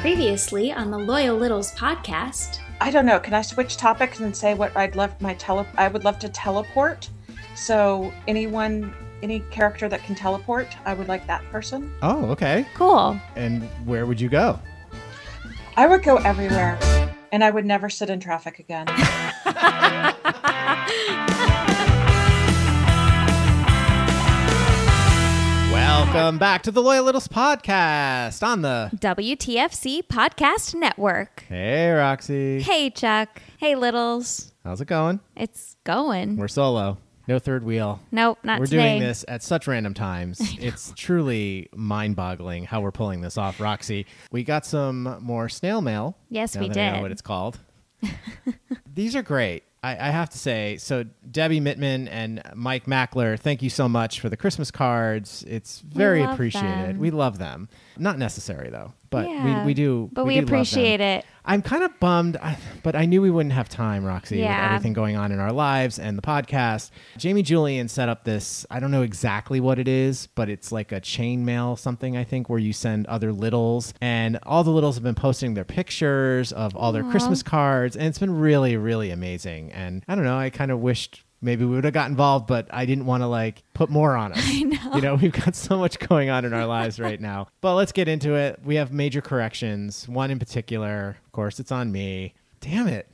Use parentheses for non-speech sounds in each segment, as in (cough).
Previously on the Loyal Littles podcast. I don't know. Can I switch topics and say what I'd love my tele? I would love to teleport. So anyone, any character that can teleport, I would like that person. Oh, okay. Cool. And where would you go? I would go everywhere, and I would never sit in traffic again. (laughs) Welcome back to the Loyal Littles podcast on the. WTFC Podcast Network. Hey, Roxy. Hey, Chuck. Hey, Littles. How's it going? It's going. We're solo. No third wheel. nope, not we're today. doing this at such random times. (laughs) It's truly mind boggling how we're pulling this off, Roxy. We got some more snail mail. Yes, now we that I know did. what it's called. (laughs) These are great. I, I have to say, so Debbie Mittman and Mike Mackler, thank you so much for the Christmas cards. It's very appreciated. them. We love them. Not necessary though, but Yeah, we, we do. But we, do love them. appreciate it. I'm kind of bummed, I- but I knew we wouldn't have time, Roxy, with Yeah. everything going on in our lives and the podcast. Jamie Julian set up this, I don't know exactly what it is, but it's like a chain mail something, I think, where you send other littles. And all the littles have been posting their pictures of all their Christmas cards. And it's been really, really amazing. And I don't know, I kind of wished. Maybe we would have got involved, but I didn't want to like put more on us. (laughs) I know. You know, we've got so much going on in our lives right now. (laughs) But let's get into it. We have major corrections. One in particular, of course, it's on me. Damn it.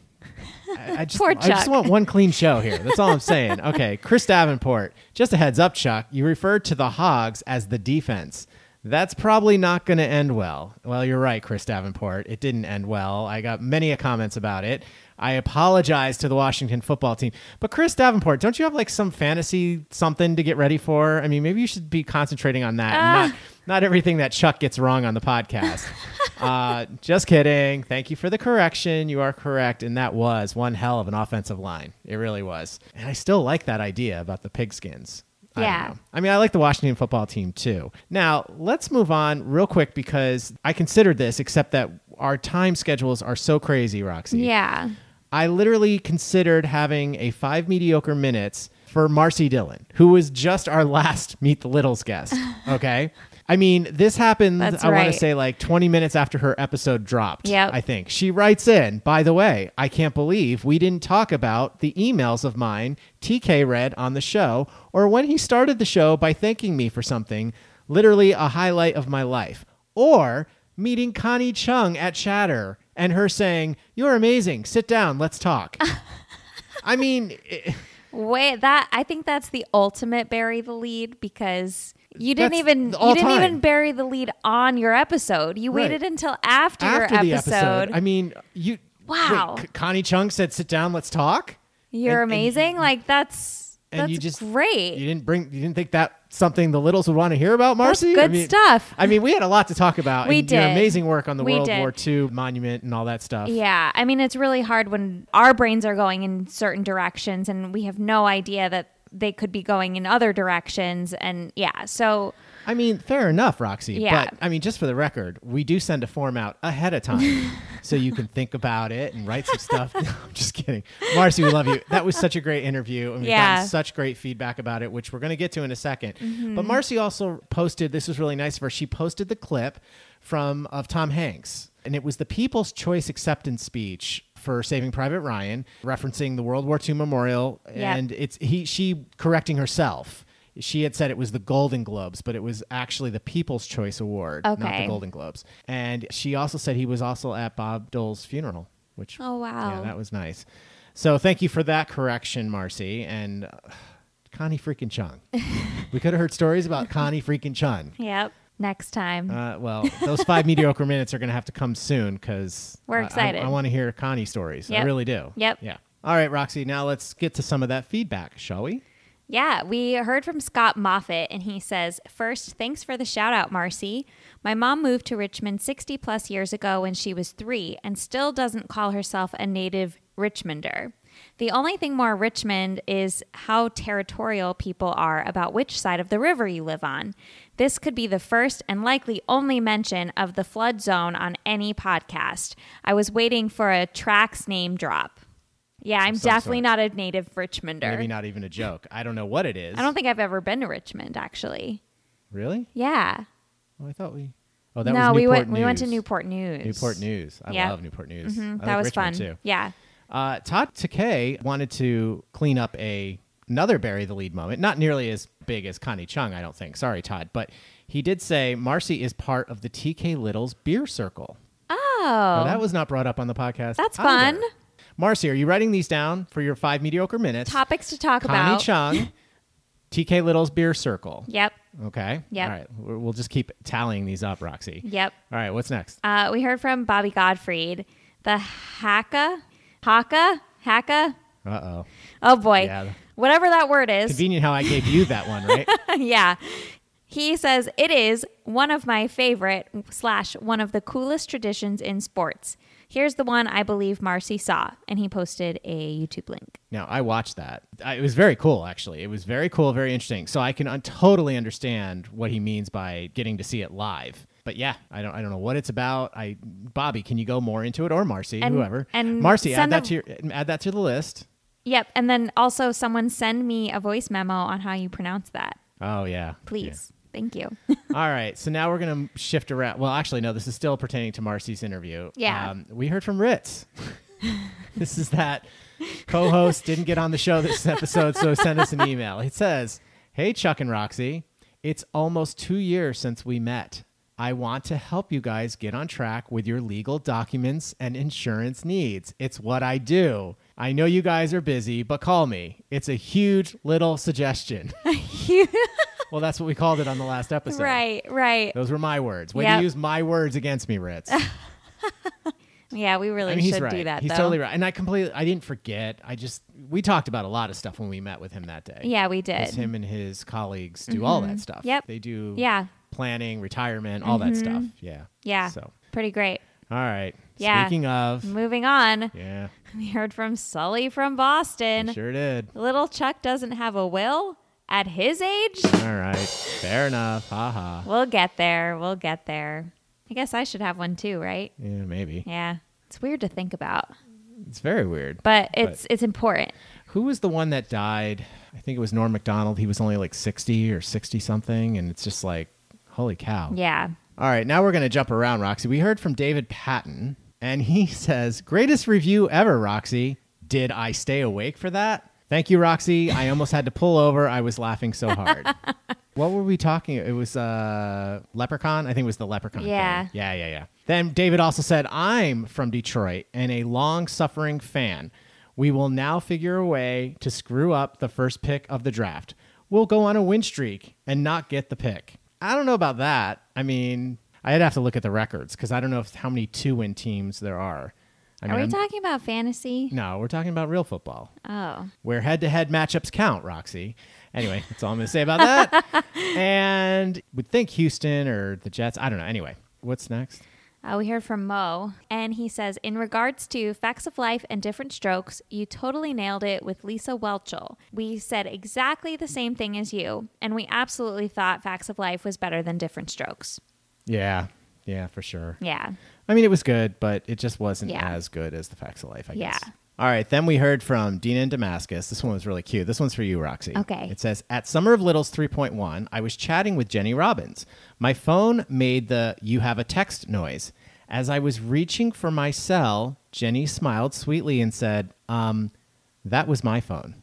I, I just, Poor I just want one clean show here. That's all I'm saying. (laughs) Okay, Chris Davenport. Just a heads up, Chuck. You referred to the Hogs as the defense. That's probably not going to end well. Well, you're right, Chris Davenport. It didn't end well. I got many comments about it. I apologize to the Washington football team. But Chris Davenport, don't you have like some fantasy something to get ready for? I mean, maybe you should be concentrating on that, and Ah. not not everything that Chuck gets wrong on the podcast. (laughs) uh, just kidding. Thank you for the correction. You are correct, and that was one hell of an offensive line. It really was. And I still like that idea about the pigskins. Yeah. know. I mean, I like the Washington football team too. Now, let's move on real quick because I considered this, except that our time schedules are so crazy, Roxy. Yeah. I literally considered having a five mediocre minutes for Marcy Dillon, who was just our last (laughs) Meet the Littles guest. (laughs) Okay. I mean, this happened, That's I want to say, like 20 minutes after her episode dropped. Yep. I think. She writes in, by the way, I can't believe we didn't talk about the emails of mine TK read on the show, or when he started the show by thanking me for something, literally a highlight of my life. Or meeting Connie Chung at Chatter and her saying, You're amazing. Sit down. Let's talk. (laughs) I mean, eh, Wait, that I think that's the ultimate bury the lead because you didn't That's even you didn't time. even bury the lead on your episode. You Right. waited until after, after your the episode. episode, I mean, you. Wow. wait, Connie Chung said, Sit down. Let's talk. You're And- and amazing. like that's and that's you just great. You didn't bring. You didn't think that something the littles would want to hear about, Marcy. good I mean, stuff. I mean, we had a lot to talk about. We and Your did. amazing work on the We World did. War II monument and all that stuff. Yeah, I mean it's really hard when our brains are going in certain directions and we have no idea that they could be going in other directions and yeah. So I mean, fair enough, Roxy. Yeah. But I mean, just for the record, we do send a form out ahead of time (laughs) so you can think about it and write some stuff. (laughs) No, I'm just kidding. Marcy, we love you. That was such a great interview. And we've Yeah. gotten such great feedback about it, which we're going to get to in a 2nd Mm-hmm. But Marcy also posted, this was really nice of her. She posted the clip from of Tom Hanks. And it was the People's Choice acceptance speech for Saving Private Ryan, referencing the World War II memorial. Yep. And it's he she correcting herself. She had said it was the Golden Globes, but it was actually the People's Choice Award, not the Golden Globes. And she also said he was also at Bob Dole's funeral, which Oh, wow. yeah, that was nice. So thank you for that correction, Marcy and uh, Connie freaking Chung. (laughs) we could have heard stories about Connie freaking Chung. yep. Next time. Uh, well, those five (laughs) mediocre minutes are going to have to come soon because We're excited. I, want to hear Connie stories. I really do. Yep. Yeah. All right, Roxy. Now let's get to some of that feedback, shall we? Yeah, we heard from Scott Moffat, and he says, First, thanks for the shout out, Marcy. My mom moved to Richmond 60 plus years ago when she was three and still doesn't call herself a native Richmonder. The only thing more Richmond is how territorial people are about which side of the river you live on. This could be the first and likely only mention of the flood zone on any podcast. I was waiting for a tracks name drop. Yeah, I'm definitely sort. not a native Richmonder. Maybe not even a joke. I don't know what it is. I don't think I've ever been to Richmond, actually. Really? Yeah. Oh, I thought we. Oh, that no, was we Newport went we went to Newport News. Newport News. I Yep. love Newport News. Mhm, I like that was Richmond, fun. too. Yeah. Uh, Todd Takei wanted to clean up a another bury the lead moment, not nearly as big as Connie Chung, I don't think. Sorry, Todd, but he did say Marcy is part of the TK Littles beer circle. Oh, Now, that was not brought up on the podcast. That's either. fun. Marcy, are you writing these down for your five mediocre minutes? topics to talk Connie about. Chung, (laughs) TK Littles beer circle. Yep. Okay. Yep. All right. We'll just keep tallying these up, Roxy. Yep. All right. What's next? Uh, we heard from Bobby Godfried, the Haka, Haka, Haka. Uh oh. Oh boy, Yeah. whatever that word is. Convenient how I gave you that one, right? (laughs) yeah. He says it is one of my favorite slash one of the coolest traditions in sports. Here's the one I believe Marcy saw, and he posted a YouTube link. Now I watched that. I, it was very cool, actually. It was very cool, very interesting. So I can un- totally understand what he means by getting to see it live. But yeah, I don't, I don't know what it's about. I, Bobby, can you go more into it, or Marcy, And- whoever? and Marcy, add that a- to your, add that to the list. Yep, and then also someone send me a voice memo on how you pronounce that, Oh yeah, please. Thank you. (laughs) All right, so now we're gonna shift around. Well, actually, no. This is still pertaining to Marcy's interview. Yeah. um, we heard from Ritz. (laughs) this is that co-host didn't get on the show this episode, so send us an email. It says, "Hey Chuck and Roxy, it's almost two years since we met. I want to help you guys get on track with your legal documents and insurance needs. It's what I do. I know you guys are busy, but call me. It's a huge little suggestion. (laughs) well, that's what we called it on the last episode. right, right. Those were my words. Way Yep. to use my words against me, Ritz. (laughs) Yeah, we really I mean, should right. do that. he's though. totally right. And I completely, I didn't forget. I just, we talked about a lot of stuff when we met with him that day. Yeah, we did. him and his colleagues do all that mm-hmm. stuff. Yep. They do Yeah, planning, retirement, all that stuff. Mm-hmm. Yeah. yeah. So, Pretty great. all right. Yeah. Speaking of, Moving on, yeah, (laughs) we heard from Sully from we Boston. sure did. Little Chuck doesn't have a will at his age. All right. Fair enough. Ha ha. We'll get there. We'll get there. I guess I should have one too, right? Yeah, maybe. Yeah. It's weird to think about, It's very weird. but it's it's important. Who was the one that died? I think it was Norm MacDonald. He was only like 60 or 60 something. And it's just like, holy cow. Yeah. All right, now we're going to jump around, Roxy. We heard from David Patton, and he (laughs) says, Greatest review ever, Roxy. Did I stay awake for that? Thank you, Roxy. I almost had to pull over. I was laughing so hard. (laughs) what were we talking? It was uh, Leprechaun. I think it was the Leprechaun. thing. Yeah. Yeah, yeah, yeah. Then David also said, I'm from Detroit and a long suffering fan. We will now figure a way to screw up the first pick of the draft. We'll go on a win streak and not get the pick. I don't know about that. I mean, I'd have to look at the records because I don't know if, how many two win teams there are. I Are mean, we I'm- talking about fantasy? no, we're talking about real football Oh. where head to head matchups count, Roxy. Anyway, that's all I'm going to say about that. (laughs) and would think Houston or the Jets. I don't know. Anyway, what's next? Uh, we heard from Mo, and he says, in regards to facts of life and different strokes, you totally nailed it with Lisa Whelchel. We said exactly the same thing as you, and we absolutely thought facts of life was better than different strokes. Yeah. Yeah, for sure. Yeah. I mean, it was good, but it just wasn't Yeah. as good as the Facts of Life, I Yeah. guess. All right, then we heard from Dina in Damascus. This one was really cute. This one's for you, Roxy. Okay. It says At Summer of Littles 3.1, I was chatting with Jenny Robbins. My phone made the you have a text noise. As I was reaching for my cell, Jenny smiled sweetly and said, Um, that was my phone.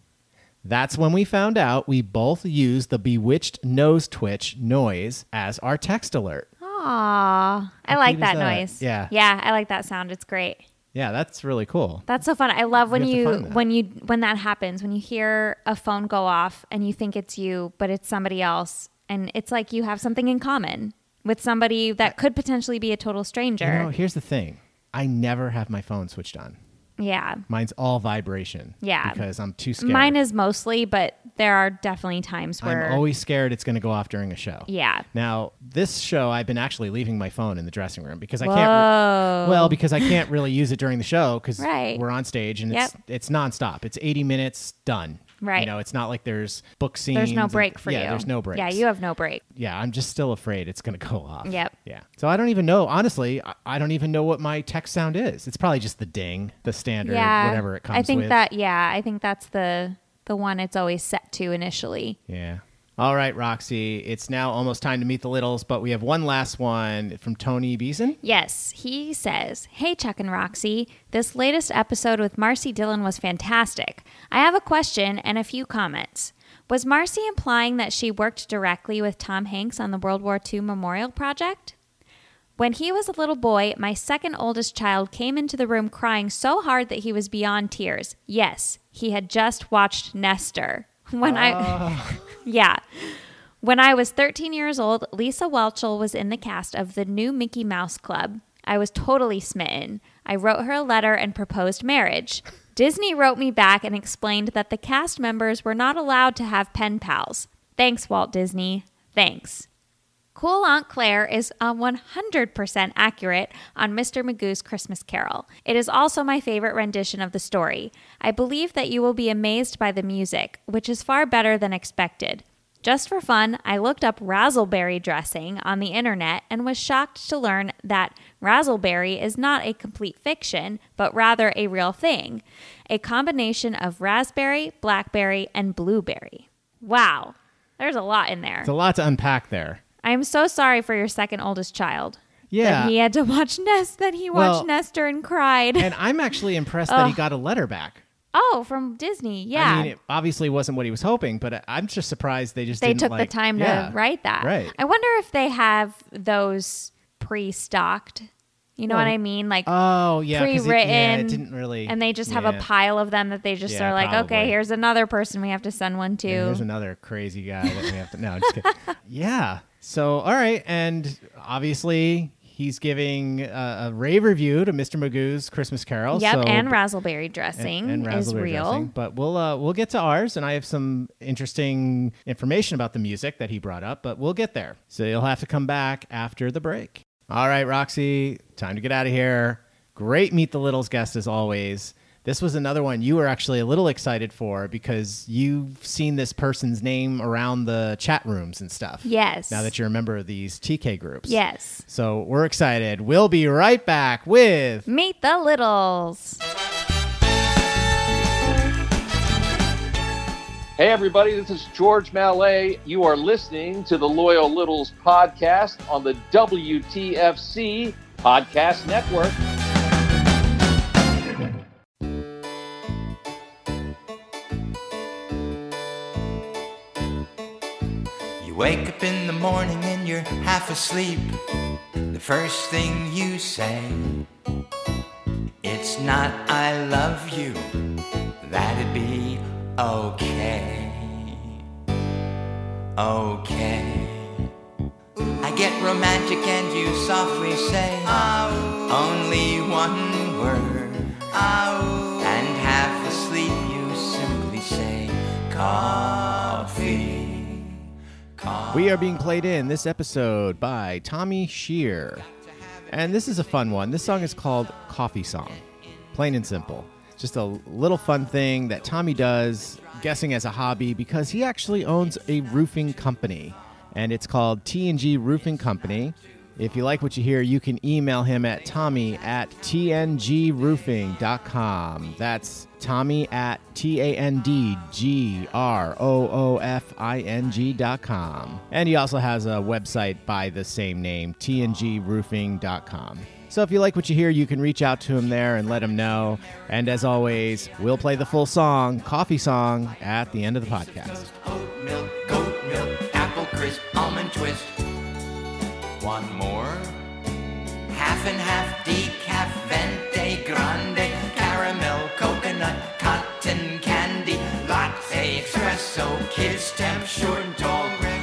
That's when we found out we both used the bewitched nose twitch noise as our text alert. Aw. I like that, that? noise. Yeah. Yeah, I like that sound. It's great. Yeah, that's really cool. That's so fun. I love when have you when you when that happens, when you hear a phone go off and you think it's you, but it's somebody else and it's like you have something in common with somebody that could potentially be a total stranger. You know, here's the thing. I never have my phone switched on. Yeah. Mine's all vibration. Yeah. Because I'm too scared. Mine is mostly, but there are definitely times where I'm always scared it's going to go off during a show. Yeah. Now, this show, I've been actually leaving my phone in the dressing room because I can't. Whoa. Well, because I can't really use it during the show because (laughs) Right. we're on stage and it's it's nonstop. It's 80 minutes done. Right. You know, it's not like there's book scenes. There's no and- break for yeah, you. there's no break. Yeah, you have no break. Yeah, I'm just still afraid it's going (laughs) to go off. Yep. Yeah. So I don't even know. Honestly, I- I don't even know what my text sound is. It's probably just the ding, the standard, yeah. whatever it comes I think with. that yeah, I think that's the the one it's always set to initially. Yeah. All right, Roxy. It's now almost time to meet the littles, but we have one last one from Tony Beeson. Yes, he says, Hey, Chuck and Roxy. This latest episode with Marcy Dillon was fantastic. I have a question and a few comments. Was Marcy implying that she worked directly with Tom Hanks on the World War II Memorial Project? When he was a little boy, my second oldest child came into the room crying so hard that he was beyond tears. Yes, he had just watched Nestor. (laughs) When I. Oh. Yeah. When I was 13 years old, Lisa Whelchel was in the cast of the new Mickey Mouse Club. I was totally smitten. I wrote her a letter and proposed marriage. Disney wrote me back and explained that the cast members were not allowed to have pen pals. Thanks, Walt Disney. Thanks. Cool Aunt Claire is uh, a 100% accurate on Mr. Magoo's Christmas Carol. It is also my favorite rendition of the story. I believe that you will be amazed by the music, which is far better than expected. Just for fun, I looked up razzleberry dressing on the internet and was shocked to learn that razzleberry is not a complete fiction, but rather a real thing a combination of raspberry, blackberry, and blueberry. Wow, there's a lot in there. It's a lot to unpack there. I am so sorry for your second oldest child. Yeah. That he had to watch (laughs) Nest, that he watched Well- Nestor and cried. And I'm actually impressed that he (laughs) got a letter back. oh, from Disney. Yeah. I mean, it obviously wasn't what he was hoping, but I'm just surprised they just they didn't, took like- the time Yeah. to write that. Right. I wonder if they have those pre-stocked. You know what oh. I mean? Like Oh yeah, pre-written. yeah, it didn't really. and they just have a pile of them that they just Yeah, are like, probably. okay, here's another person we have to send one to. Yeah, there's another crazy guy that we have to. No, just kidding. (laughs) yeah. So all right, and obviously he's giving a, a rave review to Mr. Magoo's Christmas Carol. yep, so- and raspberry dressing and, and is real. dressing. But we'll uh, we'll get to ours, and I have some interesting information about the music that he brought up. But we'll get there. So you'll have to come back after the break. All right, Roxy, time to get out of here. Great meet the littles guest as always. This was another one you were actually a little excited for because you've seen this person's name around the chat rooms and stuff. Yes. Now that you're a member of these TK groups. Yes. So we're excited. We'll be right back with Meet the Littles. Hey, everybody, this is George Mallet. You are listening to the Loyal Littles podcast on the WTFC Podcast Network. You wake up in the morning and you're half asleep. The first thing you say, it's not I love you. That'd be okay. Okay. I get romantic and you softly say, only one word. And half asleep you simply say, coffee. We are being played in this episode by Tommy Scherer. And this is a fun one. This song is called Coffee Song. Plain and simple. Just a little fun thing that Tommy does, guessing as a hobby, because he actually owns a roofing company. And it's called T&G Roofing Company. If you like what you hear, you can email him at tommy at tandgroofing.com. That's tommy at T-A-N-D-G-R-O-O-F-I-N-G dot com. And he also has a website by the same name, tandgroofing.com. So if you like what you hear, you can reach out to him there and let him know. And as always, we'll play the full song, Coffee Song, at the end of the podcast. Oat milk, goat milk, apple crisp, almond twist. One more. Half and half decaf, venti grande, coconut, cotton candy, latte, espresso, kids stamp, short and tall, red.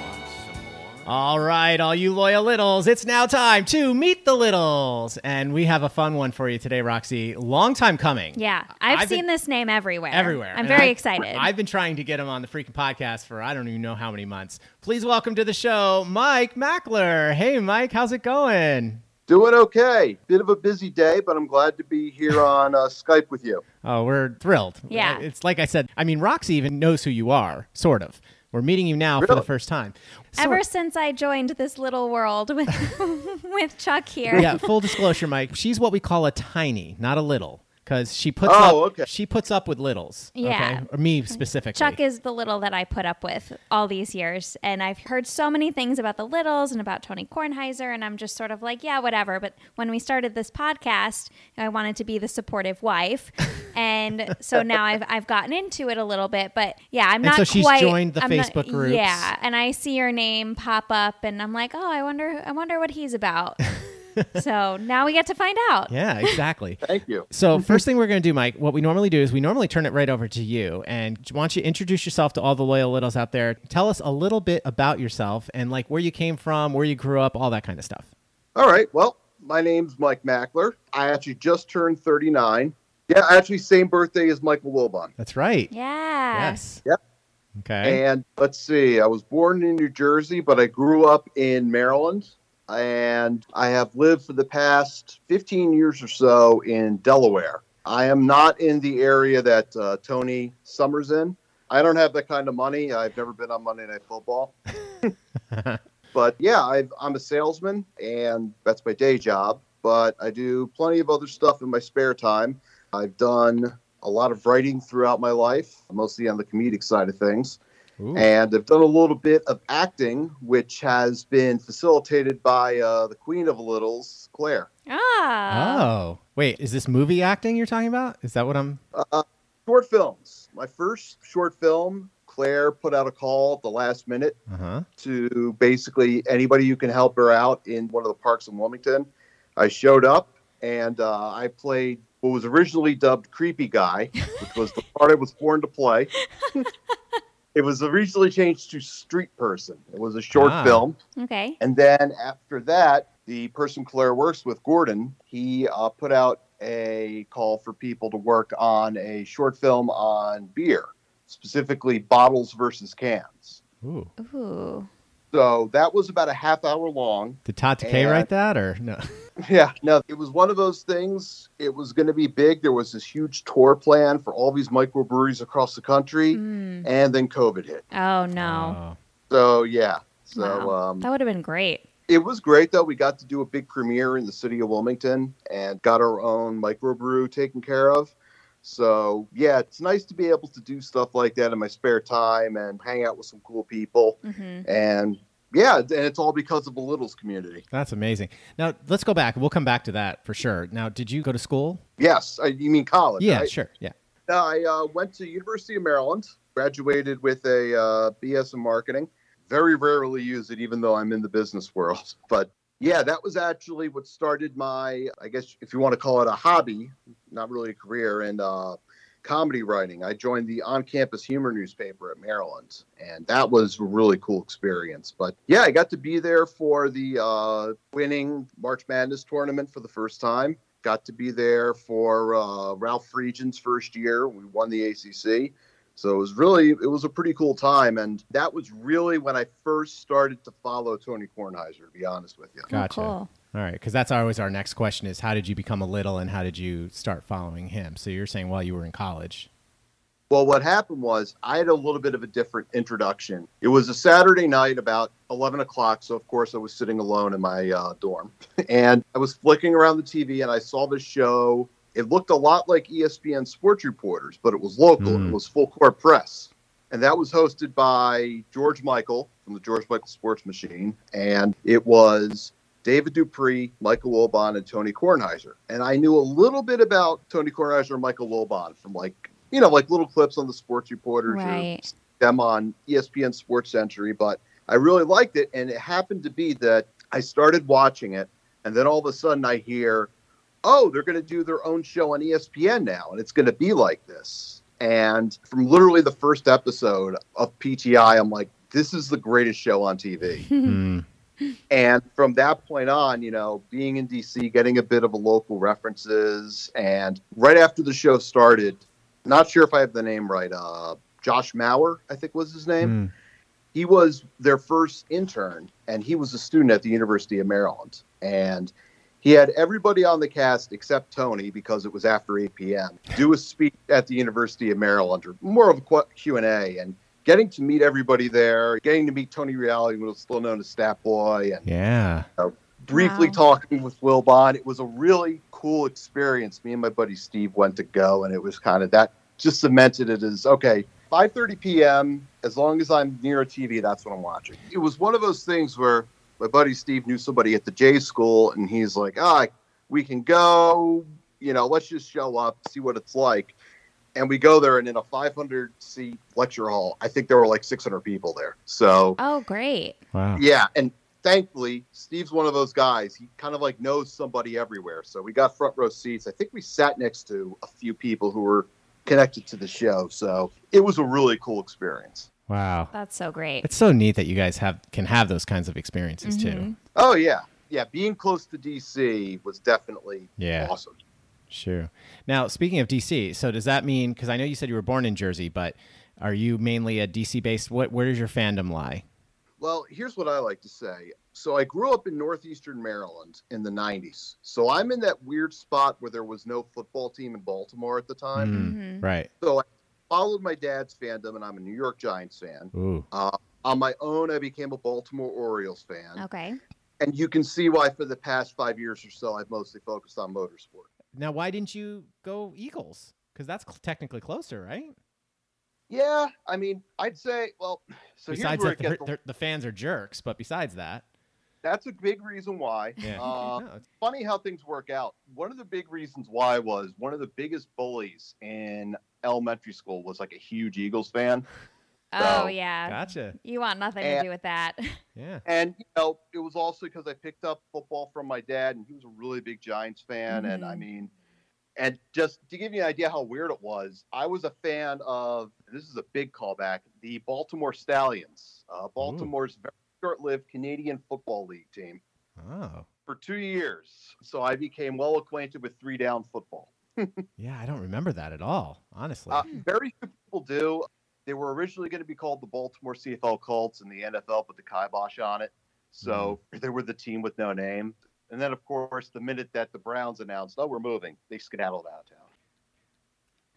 Want some more? All right, all you loyal littles, it's now time to meet the littles. And we have a fun one for you today, Roxy. Long time coming. Yeah, I've, I've been- seen this name everywhere. Everywhere. I'm And very I- excited. I've been trying to get him on the freaking podcast for I don't even know how many months. Please welcome to the show, Mike Mackler. Hey, Mike, how's it going? Doing okay. Bit of a busy day, but I'm glad to be here (laughs) on uh, Skype with you. Oh, we're thrilled. Yeah. It's like I said, I mean, Roxy even knows who you are, sort of. We're meeting you now for the first time. So- Ever since I joined this little world with (laughs) with Chuck here. yeah, full disclosure, Mike. She's what we call a tiny, not a little. Because she puts Oh, up okay. she puts up with littles. Yeah. okay? or me specifically. Chuck is the little that I put up with all these years. And I've heard so many things about the littles and about Tony Kornheiser. And I'm just sort of like, yeah, whatever. But when we started this podcast, I wanted to be the supportive wife. (laughs) and so now I've, I've gotten into it a little bit. But yeah, I'm And not so she's quite. joined the I'm Facebook groups. Yeah. And I see your name pop up and I'm like, oh, I wonder, I wonder what he's about. (laughs) (laughs) so now we get to find out. yeah, exactly. (laughs) Thank you. So first thing we're going to do, Mike, what we normally do is we normally turn it right over to you, and why don't you introduce yourself to all the loyal littles out there? Tell us a little bit about yourself and like where you came from, where you grew up, all that kind of stuff. All right. Well, my name's Mike Mackler. I actually just turned 39. Yeah, actually, same birthday as Michael Wilbon. That's right. Yeah. Yes. Yep. Okay. And let's see, I was born in New Jersey, but I grew up in Maryland. And I have lived for the past 15 years or so in Delaware. I am not in the area that uh, Tony Summers in. I don't have that kind of money. I've never been on Monday Night Football. (laughs) but yeah, I've, I'm a salesman, and that's my day job. But I do plenty of other stuff in my spare time. I've done a lot of writing throughout my life, mostly on the comedic side of things. Ooh. And I've done a little bit of acting, which has been facilitated by uh, the Queen of Littles, Claire. Ah. oh, wait, is this movie acting you're talking about? Is that what I'm? Uh, short films. My first short film, Claire put out a call at the last minute Uh huh. to basically anybody who can help her out in one of the parks in Wilmington. I showed up and uh, I played what was originally dubbed Creepy Guy, which was the part I was born to play. (laughs) it was originally changed to Street Person. It was a short Ah. film. Okay. And then after that, the person Claire works with, Gordon, he uh, put out a call for people to work on a short film on beer, specifically bottles versus cans. Ooh. Ooh. So that was about a half hour long. Did Todd Takei write that or no? (laughs) Yeah, no, it was one of those things. It was going to be big. There was this huge tour plan for all these microbreweries across the country, Mm. and then COVID hit. Oh no. So yeah, so Wow. um, that would have been great. It was great though. We got to do a big premiere in the city of Wilmington and got our own microbrew taken care of. So yeah, it's nice to be able to do stuff like that in my spare time and hang out with some cool people. hmm And yeah, and it's all because of the Littles community. That's amazing. Now let's go back. We'll come back to that for sure. Now, did you go to school? Yes, I, you mean college? yeah, right? sure. Yeah. No, I uh, went to University of Maryland, graduated with a uh, BS in marketing. Very rarely use it, even though I'm in the business world. (laughs) But yeah, that was actually what started my, I guess, if you want to call it a hobby, not really a career, and uh, comedy writing. I joined the on-campus humor newspaper at Maryland, and that was a really cool experience. But yeah, I got to be there for the uh, winning March Madness tournament for the first time. Got to be there for uh, Ralph Friedgen's first year. We won the ACC. So it was really, it was a pretty cool time. And that was really when I first started to follow Tony Kornheiser, to be honest with you. Gotcha. cool. All right, because that's always our next question: is how did you become a little, and how did you start following him? So you're saying while you were in college. Well, what happened was I had a little bit of a different introduction. It was a Saturday night about 11 o'clock. So, of course, I was sitting alone in my uh, dorm. (laughs) And I was flicking around the TV and I saw this show. It looked a lot like ESPN Sports Reporters, but it was local. Mm. It was full court press. And that was hosted by George Michael from the George Michael Sports Machine. And it was David Dupree, Michael Wilbon, and Tony Kornheiser. And I knew a little bit about Tony Kornheiser and Michael Wilbon from like, you know, like little clips on the Sports Reporters Right. or them on ESPN Sports Century. But I really liked it. And it happened to be that I started watching it. And then all of a sudden I hear, oh, they're going to do their own show on ESPN now. And it's going to be like this. And from literally the first episode of PTI, I'm like, this is the greatest show on TV. (laughs) Hmm. And from that point on, you know, being in DC, getting a bit of a local references, and right after the show started, not sure if I have the name right, uh, Josh Mauer, I think was his name. Hmm. He was their first intern, and he was a student at the University of Maryland. And he had everybody on the cast except Tony, because it was after 8 p.m., do a speech at the University of Maryland, or more of a Q&A. And getting to meet everybody there, getting to meet Tony Reale, who was still known as Stat Boy, and Yeah. briefly Wow. talking with Wilbon. It was a really cool experience. Me and my buddy Steve went to go, and it was kind of that just cemented it as okay. 5:30 p.m. As long as I'm near a TV, that's what I'm watching. It was one of those things where my buddy Steve knew somebody at the J school, and he's like, "Ah, we can go. You know, let's just show up, see what it's like." And we go there, and in a 500 seat lecture hall, I think there were like 600 people there. So Oh, great. Wow. yeah, and thankfully, Steve's one of those guys. He kind of like knows somebody everywhere. So we got front row seats. I think we sat next to a few people who were connected to the show. So it was a really cool experience. Wow. That's so great. It's so neat that you guys have can have those kinds of experiences too. Mhm. Oh yeah, yeah. Being close to DC was definitely Yeah. awesome. Sure. Now, speaking of DC, so does that mean because I know you said you were born in Jersey, but are you mainly a DC based? What where does your fandom lie? Well, here's what I like to say. So I grew up in northeastern Maryland in the 90s. So I'm in that weird spot where there was no football team in Baltimore at the time. Mm, Mhm. Right. So I followed my dad's fandom, and I'm a New York Giants fan. Uh, on my own, I became a Baltimore Orioles fan. Okay. And you can see why, for the past five years or so, I've mostly focused on motorsport. Now, why didn't you go Eagles? Because that's cl- technically closer, right? Yeah, I mean, I'd say, well, so here's besides where that, the, the, the fans are jerks, but besides that, that's a big reason why. yeah. Uh, (laughs) No, it's- funny how things work out. One of the big reasons why was one of the biggest bullies in elementary school was like a huge Eagles fan. Oh So- yeah. gotcha. You want nothing to do with that. (laughs) Yeah. And, you know, it was also because I picked up football from my dad, and he was a really big Giants fan. And I Mhm. mean, and just to give you an idea how weird it was, I was a fan of this is a big callback the Baltimore Stallions, uh, Baltimore's very short lived Canadian Football League team, Oh. for two years. So I became well acquainted with three down football. Yeah, I don't remember that at all, honestly. Uh, very few people do. They were originally going to be called the Baltimore CFL Colts, and the NFL put the kibosh on it. So (laughs) they were the team with no name. And then, of course, the minute that the Browns announced, "Oh, we're moving," they skedaddled out of town.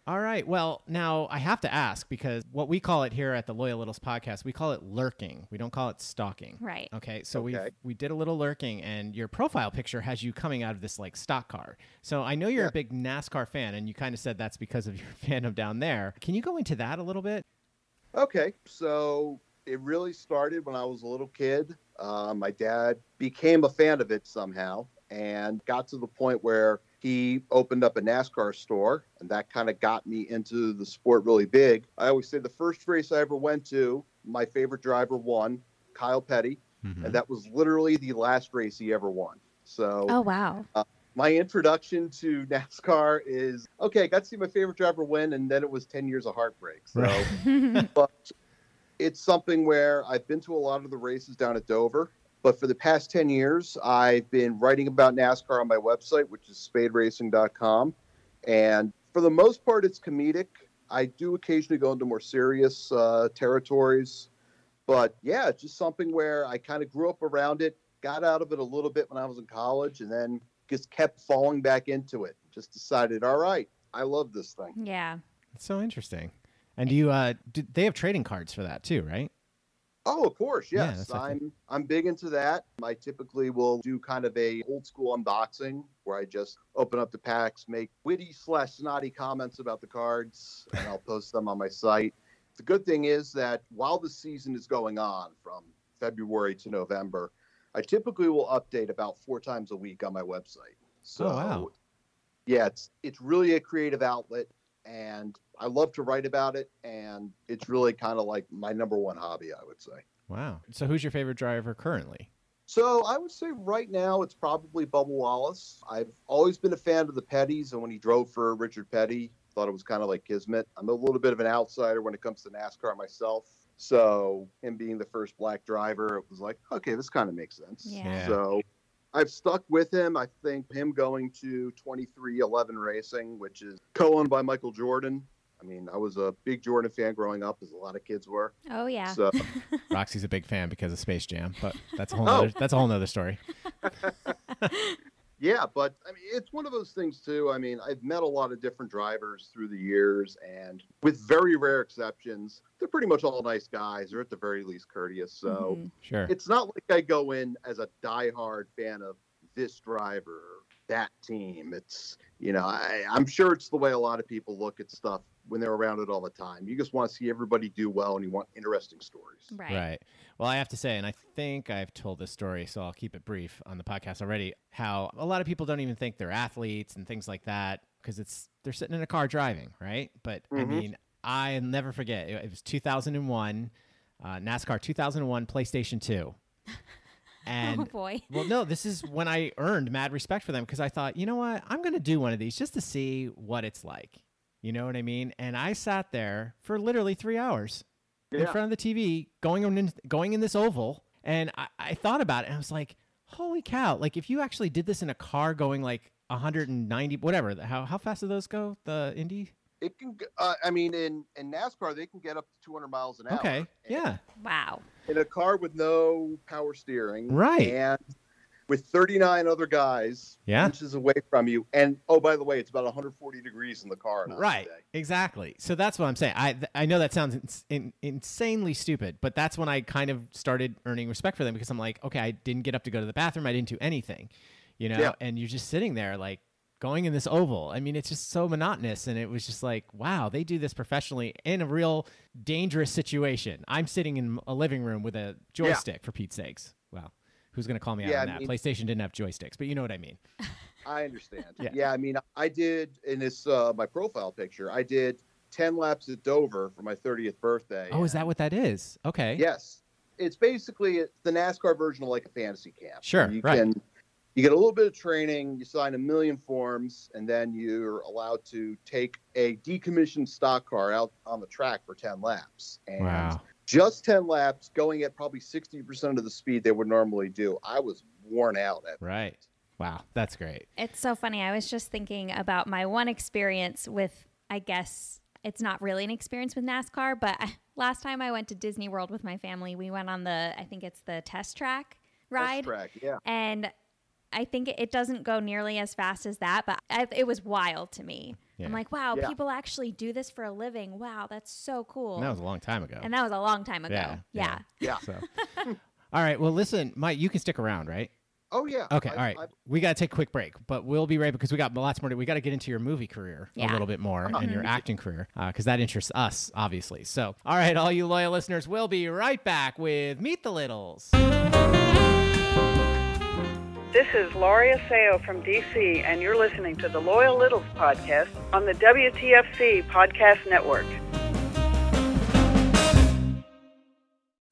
All right. Well, now I have to ask because what we call it here at the Loyal Littles podcast, we call it lurking. We don't call it stalking. Right. Okay, so we Okay. we did a little lurking, and your profile picture has you coming out of this like stock car. So I know you're Yeah. a big NASCAR fan, and you kind of said that's because of your (laughs) fandom down there. Can you go into that a little bit? Okay, so it really started when I was a little kid. Uh, my dad became a fan of it somehow and got to the point where he opened up a NASCAR store, and that kind of got me into the sport really big. I always say the first race I ever went to, my favorite driver won, Kyle Petty, and mm-hmm. that was literally the last race he ever won. So Oh wow. Uh, my introduction to (laughs) NASCAR is okay. I got to see my favorite driver win, and then it was ten years of heartbreak. So Right. (laughs) but it's something where I've been to a lot of the races down at Dover. But for the past 10 years, I've been writing about NASCAR on my website, which is spaderacing.com. And for the most part, it's comedic. I do occasionally go into more serious uh, territories. But yeah, it's just something where I kind of grew up around it, got out of it a little bit when I was in college, and then just kept falling back into it. Just decided, all right, I love this thing. yeah. It's so interesting. And do you uh do, they have trading cards for that too, right? Oh, of course, yes. I I'm I'm big into that. I typically will do kind of a old school unboxing where I just open up the packs, make witty slash snotty comments about the cards, and I'll post them on my site. The good thing is that while the season is going on from February to November, I typically will update about four times a week on my website. So Oh, wow. yeah, it's it's really a creative outlet and I love to write about it and it's really kind of like my number one hobby, I would say. Wow. So who's your favorite driver currently? So I would say right now it's probably Bubba Wallace. I've always been a fan of the Petties, and when he drove for Richard Petty, thought it was kind of like Kismet. I'm a little bit of an outsider when it comes to NASCAR myself. So him being the first black driver, it was like, okay, this kind of makes sense. Yeah. Yeah. So I've stuck with him. I think him going to 23XI Racing, which is co-owned by Michael Jordan. I mean, I was a big Jordan fan growing up, as a lot of kids were. Oh yeah. So (laughs) Roxy's a big fan because of Space Jam, but that's a whole Oh. nother, that's a whole nother story. (laughs) Yeah, but I mean, it's one of those things too. I mean, I've met a lot of different drivers through the years, and with very rare exceptions, they're pretty much all nice guys, or at the very least courteous. So Mhm. Sure. it's not like I go in as a diehard fan of this driver, that team. It's you know, I, I'm sure it's the way a lot of people look at stuff when they're around it all the time. You just want to see everybody do well, and you want interesting stories. Right. Right. Well, I have to say, and I think I've told this story, so I'll keep it brief on the podcast already. How a lot of people don't even think they're athletes and things like that because it's they're sitting in a car driving, right? But I Mhm. mean, I never forget. It, it was 2001, uh, NASCAR 2001, PlayStation 2, (laughs) (laughs) Oh, and oh boy. well, no, this is when I earned mad respect for them because I thought, you know what, I'm going to do one of these just to see what it's like. You know what I mean? And I sat there for literally three hours in front of the TV, going in, going in this oval, and I, I thought about it, and I was like, holy cow! Like if you actually did this in a car going like 190, whatever, how how fast do those go? The Indy? It can. Uh, I mean, in in NASCAR, they can get up to 200 miles an hour. Okay, yeah, Wow. In a car with no power steering, Right. And with 39 other guys, Yeah. inches away from you, and oh, by the way, it's about 140 degrees in the car. Right, Day. exactly. So that's what I'm saying. I th- I know that sounds ins- in, insanely stupid, but that's when I kind of started earning respect for them because I'm like, okay, I didn't get up to go to the bathroom, I didn't do anything, you know, Yeah. and you're just sitting there like going in this oval. I mean, it's just so monotonous, and it was just like, wow, they do this professionally in a real dangerous situation. I'm sitting in a living room with a joystick for Pete's sakes. Wow. Who's going to call me out Yeah, on I that? mean- PlayStation didn't have joysticks, but you know what I mean. (laughs) I understand. Yeah. yeah. I mean, I did in this uh, my profile picture. I did 10 laps at Dover for my 30th birthday. Oh, is that what that is? Okay. Yes, it's basically the NASCAR version of like a fantasy camp. Sure, you right. can you get a little bit of training, you sign a million forms, and then you're allowed to take a decommissioned stock car out on the track for 10 laps. And Wow. just 10 laps, going at probably 60% of the speed they would normally do. I was worn out at Right. Wow. That's great. It's so funny. I was just thinking about my one experience with, I guess it's not really an experience with NASCAR, but (laughs) last time I went to Disney World with my family, we went on the, I think it's the test track ride. Test track. Yeah. And I think it- it doesn't go nearly as fast as that, but I, it was wild to me. Yeah. I'm like, wow, Yeah. people actually do this for a living. Wow, that's so cool. And that was a long time ago. and that was a long time ago. Yeah, Yeah. yeah. Yeah. So, all right. Well, listen, Mike, you can stick around, right? Oh, yeah. Okay. I- all right. I- we got to take a quick break, but we'll be right because we got lots more. To, we got to get into your movie career a little bit more and Mm-hmm. your acting career because that interests us, obviously. So, all right, all you loyal listeners, we'll be right back with Meet the Littles. This is Laurie Aseo from DC, and you're listening to the Loyal Littles podcast on the WTFC Podcast Network.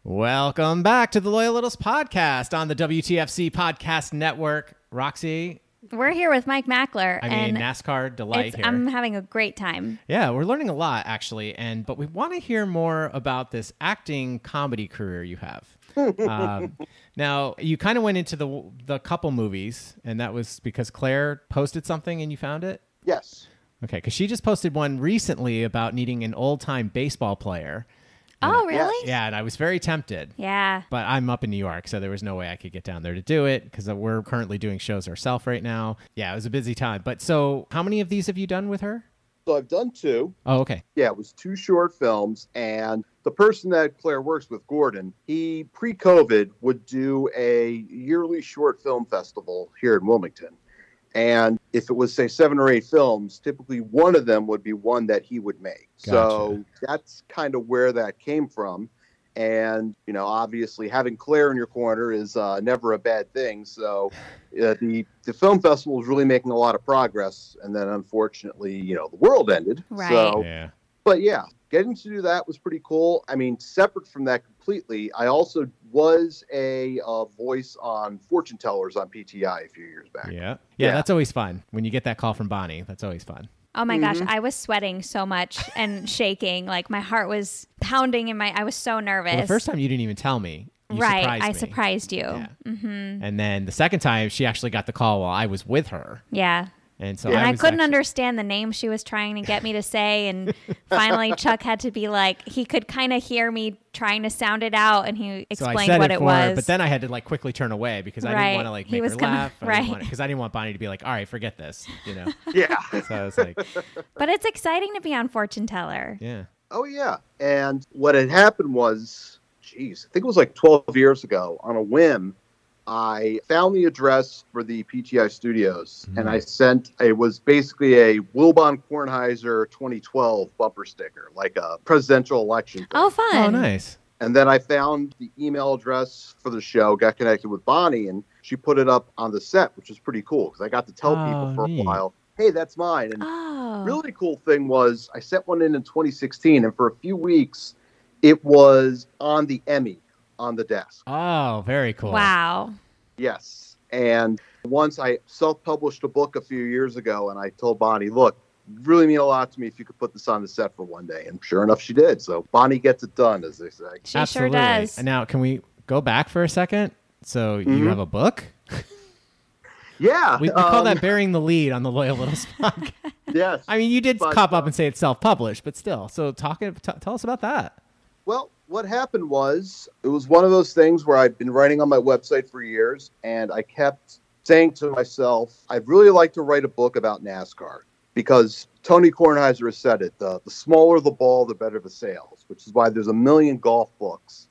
Welcome back to the Loyal Littles podcast on the WTFC Podcast Network. Roxy, We're here with Mike Mackler. I mean and NASCAR delight here. I'm having a great time. Yeah, we're learning a lot actually, and but we want to hear more about this acting comedy career you have. Um, (laughs) now, you kind of went into the the couple movies, and that was because Claire posted something and you found it. yes. Okay, because she just posted one recently about needing an old time baseball player. Oh, really? Yeah, and I was very tempted. Yeah. But I'm up in New York, so there was no way I could get down there to do it because we're currently doing shows ourselves right now. Yeah, it was a busy time. But so, how many of these have you done with her? So I've done two. Oh, okay. Yeah, it was two short films, and the person that Claire works with, Gordon, he pre-COVID would do a yearly short film festival here in Wilmington. And if it was say seven or eight films, typically one of them would be one that he would make. So that's kind of where that came from. And you know, obviously, having Claire in your corner is uh, never a bad thing. So uh, the the film festival is really making a lot of progress, and then unfortunately, you know, the world ended. Right. So Yeah. but yeah, getting to do that was pretty cool. I mean, separate from that completely, I also was a uh, voice on fortune tellers on PTI a few years back. Yeah. yeah. Yeah. that's always fun. When you get that call from Bonnie, that's always fun. Oh my gosh, Mm-hmm. I was sweating so much and (laughs) shaking. Like my heart was pounding in my I was so nervous. Well, the first time you didn't even tell me. You right. surprised I me. surprised you. Yeah. Mm-hmm. And then the second time, she actually got the call while I was with her. Yeah. And so and I, was couldn't actually- understand the name she was trying to get me to say. And (laughs) finally, Chuck had to be like, he could kind of hear me trying to sound it out, and he explained said what it it for her, was. but then I had to like quickly turn away because I Right. didn't want to like He make was her gonna- laugh. (laughs) right. Because I didn't want Bonnie to be like, "All right, forget this," you know. (laughs) Yeah. so I was like, but it's exciting to be on Fortune Teller. "Yeah, oh yeah. And what had happened was, geez, I think it was like 12 years ago. On a whim, I found the address for the PTI studios and I mm-hmm. sent it was basically a Wilbon Kornheiser 2012 bumper sticker, like a presidential election. Thing. Oh, fun. Oh, nice. And then I found the email address for the show, got connected with Bonnie, and she put it up on the set, which was pretty cool because I got to tell Oh, people for neat. a while, hey, that's mine. And Oh. really cool thing was I sent one in in 2016, and for a few weeks, it was on the Emmy on the desk. Oh, very cool. Wow. Yes. And once I self published a book a few years ago, and I told Bonnie, look, really mean a lot to me if you could put this on the set for one day. And sure enough, she did. So Bonnie gets it done, as they say. She Absolutely. sure does. And now, can we go back for a second? So you Mhm. have a book? (laughs) Yeah. We, we call um, that burying the lead on the Loyal Little (laughs) podcast. Yes. I mean, you did But, cop up uh, and say it's self-published, but still. So talk, t- tell us about that. Well, what happened was it was one of those things where I'd been writing on my website for years, and I kept saying to myself, I'd really like to write a book about NASCAR because Tony Kornheiser has said it: the, the smaller the ball, the better the sales. Which is why there's a million golf books,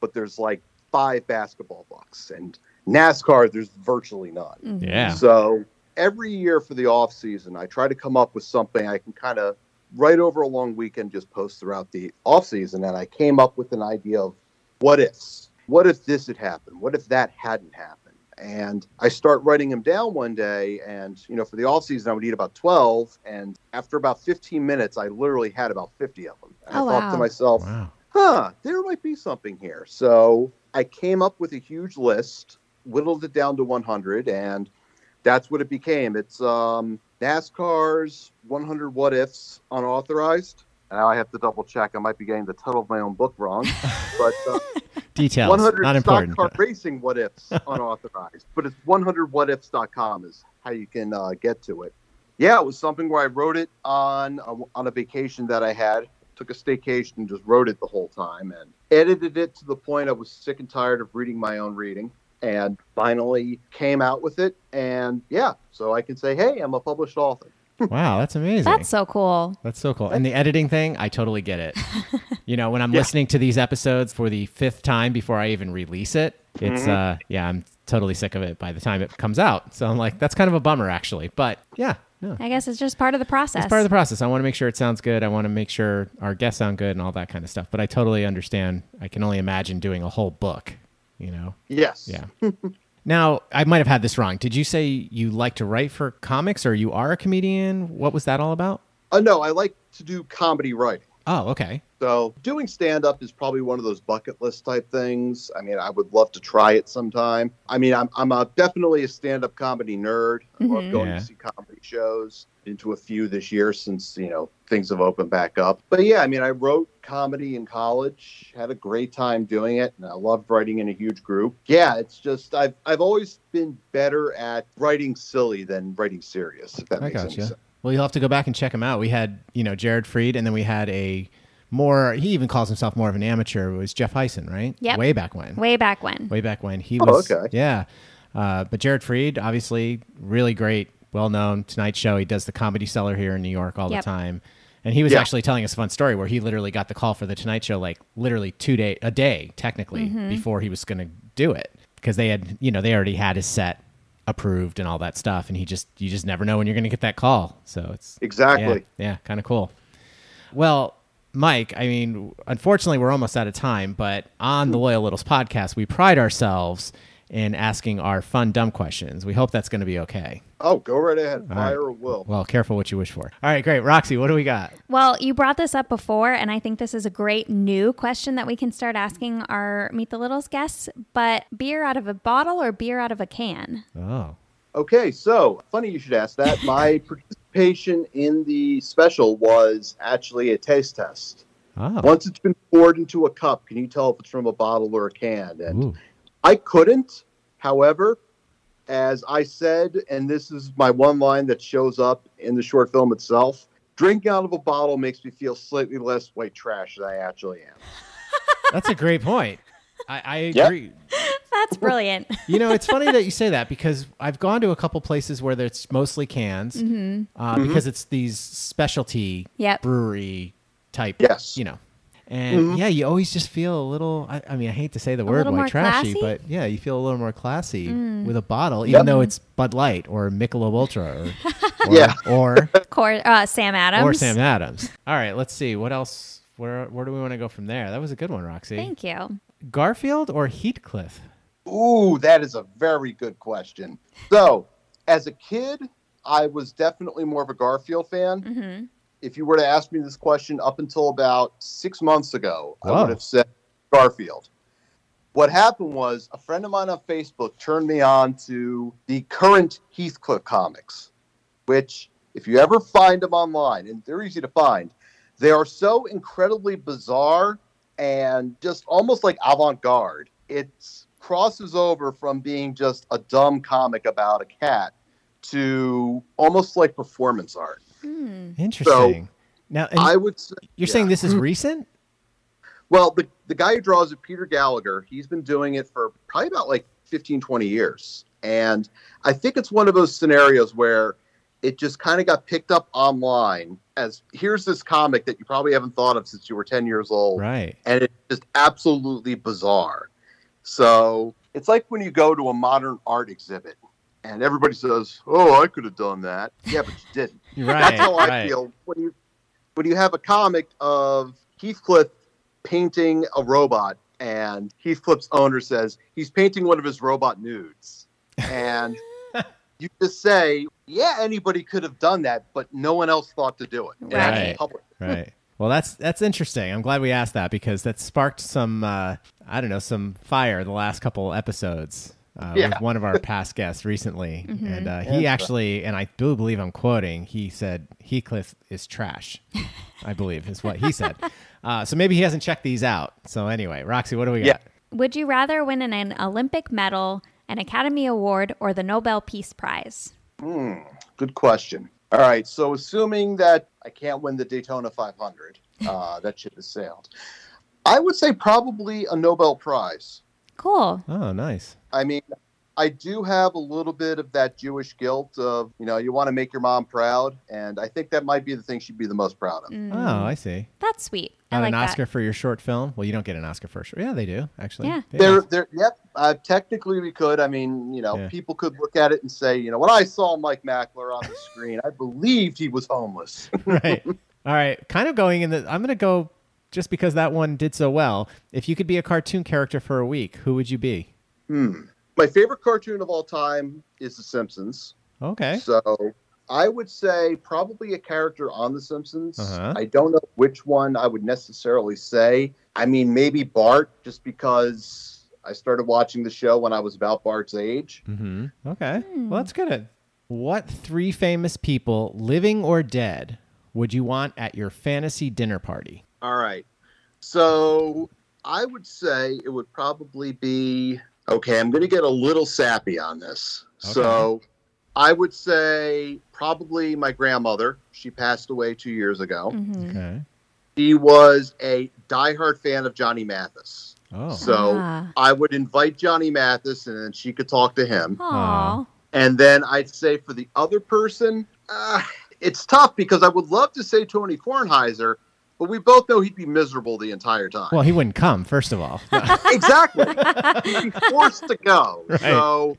but there's like five basketball books, and NASCAR there's virtually none. Mhm. Yeah. So every year for the off season, I try to come up with something I can kind of write over a long weekend, just post throughout the off season. And I came up with an idea of what ifs. What if this had happened? What if that hadn't happened? And I start writing them down one day, and you know, for the off season, I would eat about twelve. And after about fifteen minutes, I literally had about fifty of them. And Oh, I thought wow. to myself, Wow. huh, there might be something here. So I came up with a huge list, whittled it down to 100, and that's what it became. It's um, NASCAR's 100 What Ifs unauthorized. Now I have to double check. I might be getting the title of my own book wrong, (laughs) but uh, Details. 100 Not stock important. car but- racing What Ifs (laughs) unauthorized. But it's 100whatifs.com is how you can uh, get to it. Yeah, it was something where I wrote it on a, on a vacation that I had. Took a staycation and just wrote it the whole time and edited it to the point I was sick and tired of reading my own reading and finally came out with it. And yeah, so I can say, hey, I'm a published author. (laughs) Wow, that's amazing. That's so cool. That's so cool. And the editing thing, I totally get it. (laughs) you know, when I'm listening to these episodes for the fifth time before I even release it, it's uh yeah, I'm totally sick of it by the time it comes out. So I'm like, that's kind of a bummer actually. But yeah, no. I guess it's just part of the process. It's part of the process. I want to make sure it sounds good. I want to make sure our guests sound good and all that kind of stuff. But I totally understand. I can only imagine doing a whole book, you know? Yes. Yeah. (laughs) now, I might have had this wrong. Did you say you like to write for comics or you are a comedian? What was that all about? Uh, no, I like to do comedy writing. Oh, okay. So doing stand up is probably one of those bucket list type things. I mean, I would love to try it sometime. I mean, I'm I'm a, definitely a stand up comedy nerd. I love Mhm. going Yeah. to see comedy shows. Into a few this year since you know things have opened back up. But yeah, I mean, I wrote comedy in college, had a great time doing it, and I loved writing in a huge group. Yeah, it's just I've I've always been better at writing silly than writing serious. If that I makes any gotcha. sense. Well, you'll have to go back and check him out. We had, you know, Jared Freid, and then we had a more. He even calls himself more of an amateur. It was Jeff Heisen, right? Yep. Way back when. Way back when. Way back when he Oh, was. okay. Yeah. Uh, but Jared Freid, obviously, really great, well known Tonight Show. He does the Comedy Cellar here in New York all Yep. the time. And he was Yeah. actually telling us a fun story where he literally got the call for the Tonight Show like literally two day a day technically Mm-hmm. before he was going to do it because they had you know they already had his set approved and all that stuff and he just you just never know when you're going to get that call so it's Exactly. yeah, yeah kind of cool. Well, Mike, I mean, unfortunately, we're almost out of time, but on the Loyal Littles podcast, we pride ourselves in asking our fun, dumb questions. We hope that's going to be okay. Oh, go right ahead. right. Fire or will. Well, careful what you wish for. All right, great. Roxy, what do we got? Well, you brought this up before, and I think this is a great new question that we can start asking our Meet the Littles guests. But beer out of a bottle or beer out of a can? Oh, Okay, so funny you should ask that. My (laughs) participation in the special was actually a taste test. oh, Once it's been poured into a cup, can you tell if it's from a bottle or a can? And Ooh. I couldn't. However, as I said, and this is my one line that shows up in the short film itself drinking out of a bottle makes me feel slightly less white trash than I actually am. that's a great point. I, I Yep. Agree. That's brilliant. (laughs) You know, it's funny that you say that because I've gone to a couple places where it's mostly cans uh, because it's these specialty Yep. brewery type, Yes. you know. And Mhm. yeah, you always just feel a little. I, I mean, I hate to say the word little white more trashy, classy? but yeah, you feel a little more classy Mm. with a bottle, even Yep. though it's Bud Light or Michelob Ultra or, (laughs) or Yeah. or Cor- uh, Sam Adams. or Sam Adams. All right, let's see what else. Where where do we want to go from there? That was a good one, Roxy. Thank you. Garfield or Heathcliff? Ooh, that is a very good question. So, as a kid, I was definitely more of a Garfield fan. hmm If you were to ask me this question up until about six months ago, I would have said Garfield. What happened was a friend of mine on Facebook turned me on to the current Heathcliff comics, which, if you ever find them online, and they're easy to find, they are so incredibly bizarre and just almost like avant garde. It crosses over from being just a dumb comic about a cat to almost like performance art. Hmm. Interesting. now, I would say, you're yeah. saying this is recent? Well, the, the guy who draws it, Peter Gallagher, he's been doing it for probably about like 15, 20 years. And I think it's one of those scenarios where it just kind of got picked up online as here's this comic that you probably haven't thought of since you were 10 years old. Right. And it's just absolutely bizarre. So it's like when you go to a modern art exhibit and everybody says, Oh, I could have done that. Yeah, but you didn't. (laughs) Right. That's how I right. feel when you when you have a comic of Heathcliff painting a robot, and Heathcliff's owner says he's painting one of his robot nudes, and (laughs) you just say, "Yeah, anybody could have done that, but no one else thought to do it." And Right. public. right. Well, that's that's interesting. I'm glad we asked that because that sparked some uh, I don't know some fire the last couple episodes uh, Yeah. with one of our (laughs) past guests recently, Mm-hmm. and uh, he Yeah. actually, and I do believe I'm quoting, he said Heathcliff is trash. (laughs) I believe is what he said. (laughs) Uh, so maybe he hasn't checked these out. So anyway, Roxy, what do we got? Would you rather win an, an Olympic medal, an Academy Award, or the Nobel Peace Prize? Hmm, good question. All right, so assuming that I can't win the Daytona 500, uh, that ship has sailed. I would say probably a Nobel Prize. Cool. Oh, nice. I mean, I do have a little bit of that Jewish guilt of, you know, you want to make your mom proud. And I think that might be the thing she'd be the most proud of. Mm, Oh, I see. that's sweet. I Not like an that. Oscar for your short film? Well, you don't get an Oscar for a short. Yeah, they do actually. Yeah. There, there, yep. Uh, technically, we could. I mean, you know, Yeah. people could look at it and say, you know, when I saw Mike Mackler on the screen, I believed he was homeless. (laughs) right. All right. Kind of going in the. I'm going to go just because that one did so well. If you could be a cartoon character for a week, who would you be? hmm. My favorite cartoon of all time is The Simpsons. Okay. So I would say probably a character on The Simpsons. Uh-huh. I don't know which one I would necessarily say. I mean, maybe Bart, just because I started watching the show when I was about Bart's age. Mm-hmm. Okay. Well, that's good. What three famous people, living or dead, would you want at your fantasy dinner party? All right. So I would say it would probably be okay. I'm going to get a little sappy on this. Okay. So I would say probably my grandmother. She passed away two years ago. Mhm. Okay. She was a diehard fan of Johnny Mathis. Oh. So Ah. I would invite Johnny Mathis and then she could talk to him. Aw. And then I'd say for the other person, uh, it's tough because I would love to say Tony Kornheiser, but we both know he'd be miserable the entire time. Well, he wouldn't come. First of all. (laughs) exactly. He'd be forced to go. (laughs) Right. So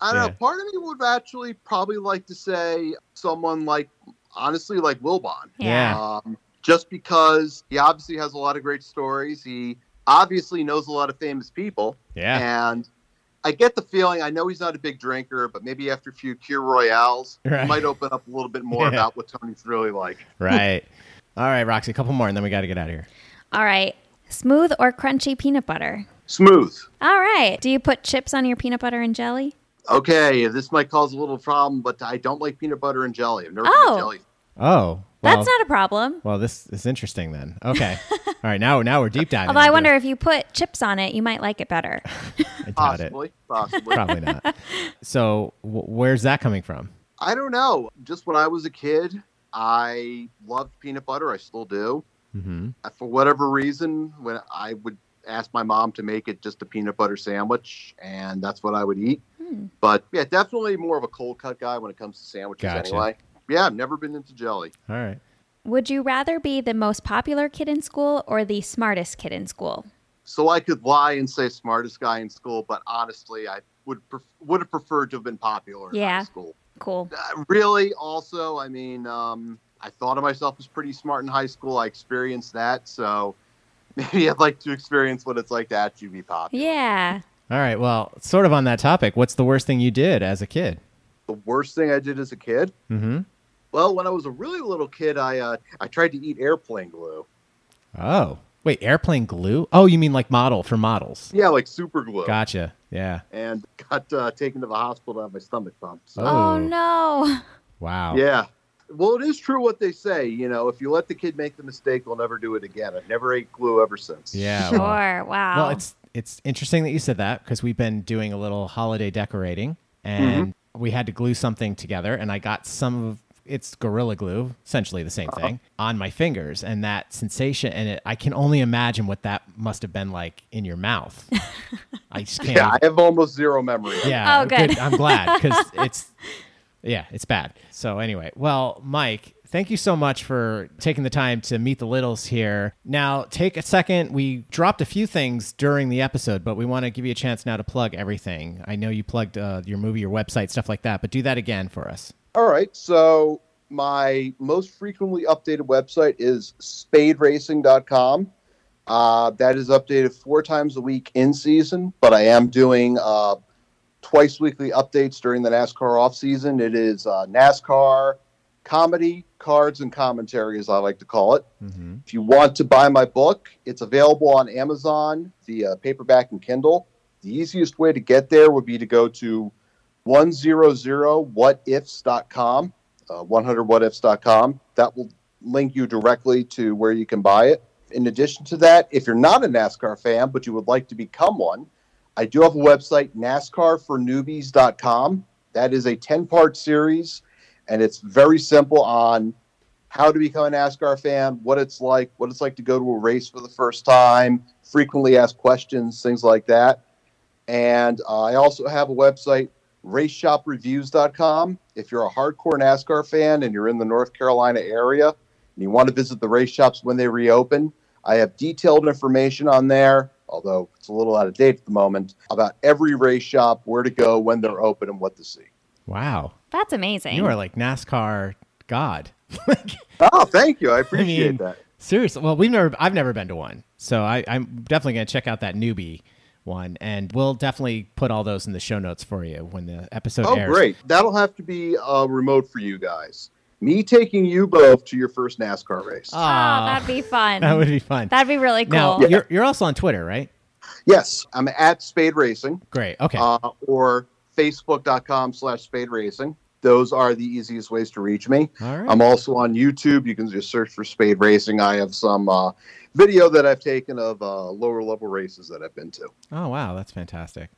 I don't Yeah. know. Part of me would actually probably like to say someone like, honestly, like Wilbon. Yeah. Um, just because he obviously has a lot of great stories. He obviously knows a lot of famous people. yeah. And I get the feeling, I know he's not a big drinker, but maybe after a few Kir Royales, Right. he might open up a little bit more (laughs) Yeah. about what Tony's really like. Right. All right, Roxy. A couple more, and then we got to get out of here. All right. Smooth or crunchy peanut butter? Smooth. All right. Do you put chips on your peanut butter and jelly? Okay, this might cause a little problem, but I don't like peanut butter and jelly. I've never Oh. been jelly. Oh. Well, That's not a problem. Well, this is interesting then. Okay. (laughs) All right. Now, now we're deep diving. Although I wonder it. if you put chips on it, you might like it better. (laughs) I doubt it. Possibly. Possibly. Probably not. (laughs) So, w- where's that coming from? I don't know. Just when I was a kid, I loved peanut butter. I still do. Mm-hmm. For whatever reason, when I would ask my mom to make it just a peanut butter sandwich, and that's what I would eat. Hmm. But yeah, definitely more of a cold cut guy when it comes to sandwiches Gotcha. anyway. Yeah, I've never been into jelly. All right. Would you rather be the most popular kid in school or the smartest kid in school? So I could lie and say smartest guy in school, but honestly, I would pref- would have preferred to have been popular in Yeah. high school. Cool. Uh, really, also, I mean, um, I thought of myself as pretty smart in high school. I experienced that, so (laughs) maybe I'd like to experience what it's like to actually be popular. Yeah. All right. Well, sort of on that topic, what's the worst thing you did as a kid? The worst thing I did as a kid. Mm-hmm. Well, when I was a really little kid, I uh, I tried to eat airplane glue. Oh, wait, airplane glue? Oh, you mean like model for models? Yeah, like super glue. Gotcha. Yeah. And got uh, taken to the hospital to have my stomach pumped. So, Oh, Oh. no. Wow. yeah. Well, it is true what they say. You know, if you let the kid make the mistake, they'll never do it again. I've never ate glue ever since. Yeah. well- Sure. Wow. Well, it's it's interesting that you said that because we've been doing a little holiday decorating and we had to glue something together and I got some of it's gorilla glue, essentially the same thing, on my fingers and that sensation and it, I can only imagine what that must have been like in your mouth. I just (laughs) can't. Yeah, I have almost zero memory. Yeah. Oh, good. I'm glad because (laughs) it's, yeah, it's bad. So anyway, well, Mike, thank you so much for taking the time to meet the Littles here. Now, take a second. We dropped a few things during the episode, but we want to give you a chance now to plug everything. I know you plugged uh, your movie, your website, stuff like that, but do that again for us. All right. So my most frequently updated website is spaderacing.com. Uh, that is updated four times a week in season, but I am doing uh, twice weekly updates during the NASCAR off season. It is uh, NASCAR comedy, cards, and commentary, as I like to call it. Mm-hmm. If you want to buy my book, it's available on Amazon via paperback and Kindle. The easiest way to get there would be to go to 100whatifs.com, uh, 100whatifs.com. That will link you directly to where you can buy it. In addition to that, if you're not a NASCAR fan but you would like to become one, I do have a website, NASCARfornewbies.com. That is a 10 part series, and it's very simple on how to become a NASCAR fan, what it's like, what it's like to go to a race for the first time, frequently asked questions, things like that. And uh, I also have a website, raceshopreviews.com. If you're a hardcore NASCAR fan and you're in the North Carolina area and you want to visit the race shops when they reopen, I have detailed information on there, although it's a little out of date at the moment, about every race shop, where to go, when they're open, and what to see. Wow. That's amazing. You are like NASCAR God. (laughs) Oh, thank you. I appreciate mean, that. Seriously, well, we've never, I've never been to one, so I, I'm definitely gonna check out that newbie one, and we'll definitely put all those in the show notes for you when the episode Oh, airs. great. That'll have to be uh, remote for you guys. Me taking you both to your first NASCAR race. Oh, that'd be fun. that would be fun. That'd be really cool. Now you're you're also on Twitter, right? yes, I'm at Spade Racing Great. Okay. uh, or facebook.com slash Spade Racing. Those are the easiest ways to reach me. all right. I'm also on YouTube. You can just search for Spade Racing. I have some uh, video that I've taken of uh, lower level races that I've been to. Oh, wow. That's fantastic.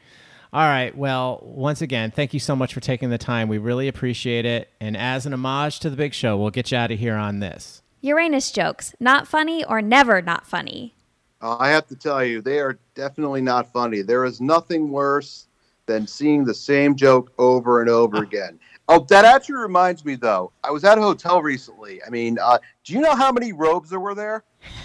All right. Well, once again, thank you so much for taking the time. We really appreciate it. And as an homage to the big show, we'll get you out of here on this. Uranus jokes, not funny or never not funny. Uh, I have to tell you, they are definitely not funny. There is nothing worse than seeing the same joke over and over (laughs) again. Oh, that actually reminds me, though. I was at a hotel recently. I mean, uh, do you know how many robes there were there?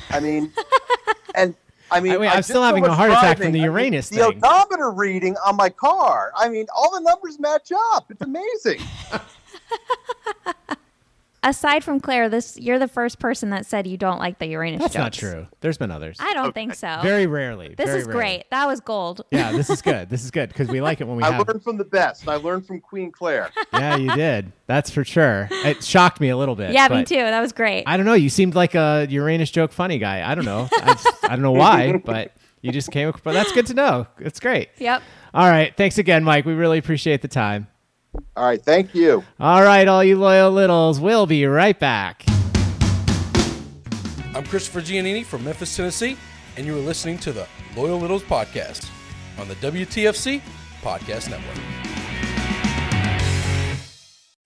I mean, (laughs) and I mean, I mean, I I'm did still so having a much heart attack from driving. the I mean, Uranus the odometer reading on my car. I mean, all the numbers match up. It's amazing. (laughs) Aside from Claire, this you're the first person that said you don't like the Uranus That's jokes. not true. There's been others. I don't oh, think so. Very rarely. this very is rarely. great. That was gold. Yeah, this is good. This is good because we like it when we (laughs) I have. learned from the best. I learned from Queen Claire. (laughs) Yeah, you did. That's for sure. It shocked me a little bit. yeah, me too. That was great. I don't know. You seemed like a Uranus joke funny guy. I don't know. I, just, I don't know why, (laughs) but you just came. But that's good to know. It's great. yep. All right. Thanks again, Mike. We really appreciate the time. All right, thank you. All right, all you loyal littles. We'll be right back. I'm Christopher Giannini from Memphis, Tennessee, and you are listening to the Loyal Littles Podcast on the WTFC Podcast Network.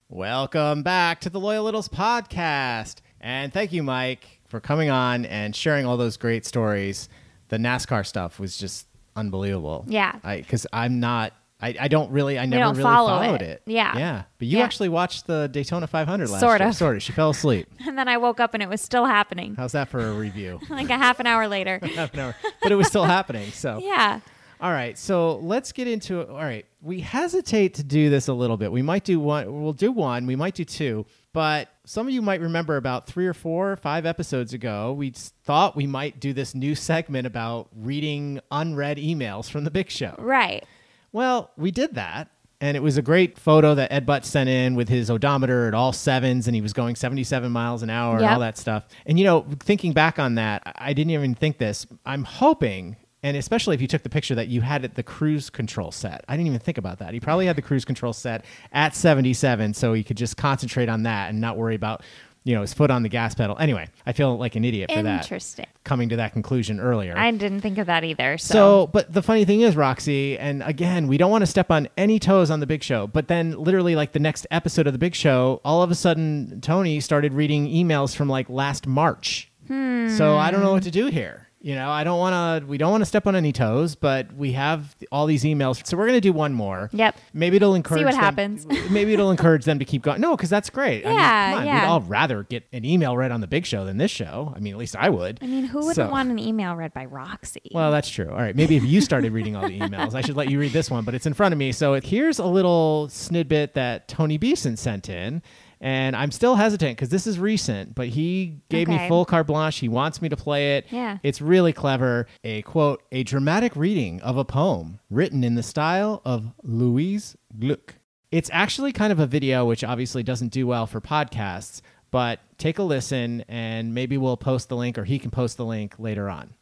Welcome back to the Loyal Littles podcast. And thank you, Mike, for coming on and sharing all those great stories. The NASCAR stuff was just unbelievable. Yeah. Because I'm not I, I don't really, I never really follow followed it. it. Yeah. Yeah. But you Yeah. actually watched the Daytona 500 last Sort year. of. Sort of. She fell asleep. (laughs) And then I woke up and it was still happening. How's that for a review? (laughs) like a half an hour later. (laughs) Half an hour. But it was still happening. So, Yeah. all right. So let's get into it. All right. We hesitate to do this a little bit. We might do one. We'll do one. We might do two. But some of you might remember about three or four or five episodes ago, we thought we might do this new segment about reading unread emails from the big show. Right. Well, we did that. And it was a great photo that Ed Butt sent in with his odometer at all sevens, and he was going 77 miles an hour and Yep. all that stuff. And, you know, thinking back on that, I- I didn't even think this. I'm hoping, and especially if you took the picture that you had it the cruise control set. I didn't even think about that. He probably had the cruise control set at 77, so he could just concentrate on that and not worry about, you know, his foot on the gas pedal. Anyway, I feel like an idiot for that. Interesting. Coming to that conclusion earlier. I didn't think of that either. So, So, but the funny thing is, Roxy, and again, we don't want to step on any toes on the big show, but then literally, like the next episode of the big show, all of a sudden, Tony started reading emails from like last March. Hmm. So I don't know what to do here. You know, I don't want to, we don't want to step on any toes, but we have all these emails. So we're going to do one more. Yep. Maybe it'll encourage See what them- happens. (laughs) maybe it'll encourage them to keep going. No, because that's great. I mean, Yeah, on, yeah. We'd all rather get an email read on the big show than this show. I mean, at least I would. I mean, who wouldn't So- want an email read by Roxy? well, that's true. All right. Maybe if you started reading all the (laughs) emails, I should let you read this one, but it's in front of me. So it, here's a little snippet that Tony Beeson sent in. And I'm still hesitant because this is recent, but he gave me full carte blanche. He wants me to play it. Yeah. It's really clever. A quote, a dramatic reading of a poem written in the style of Louise Gluck. It's actually kind of a video, which obviously doesn't do well for podcasts, but take a listen and maybe we'll post the link or he can post the link later on.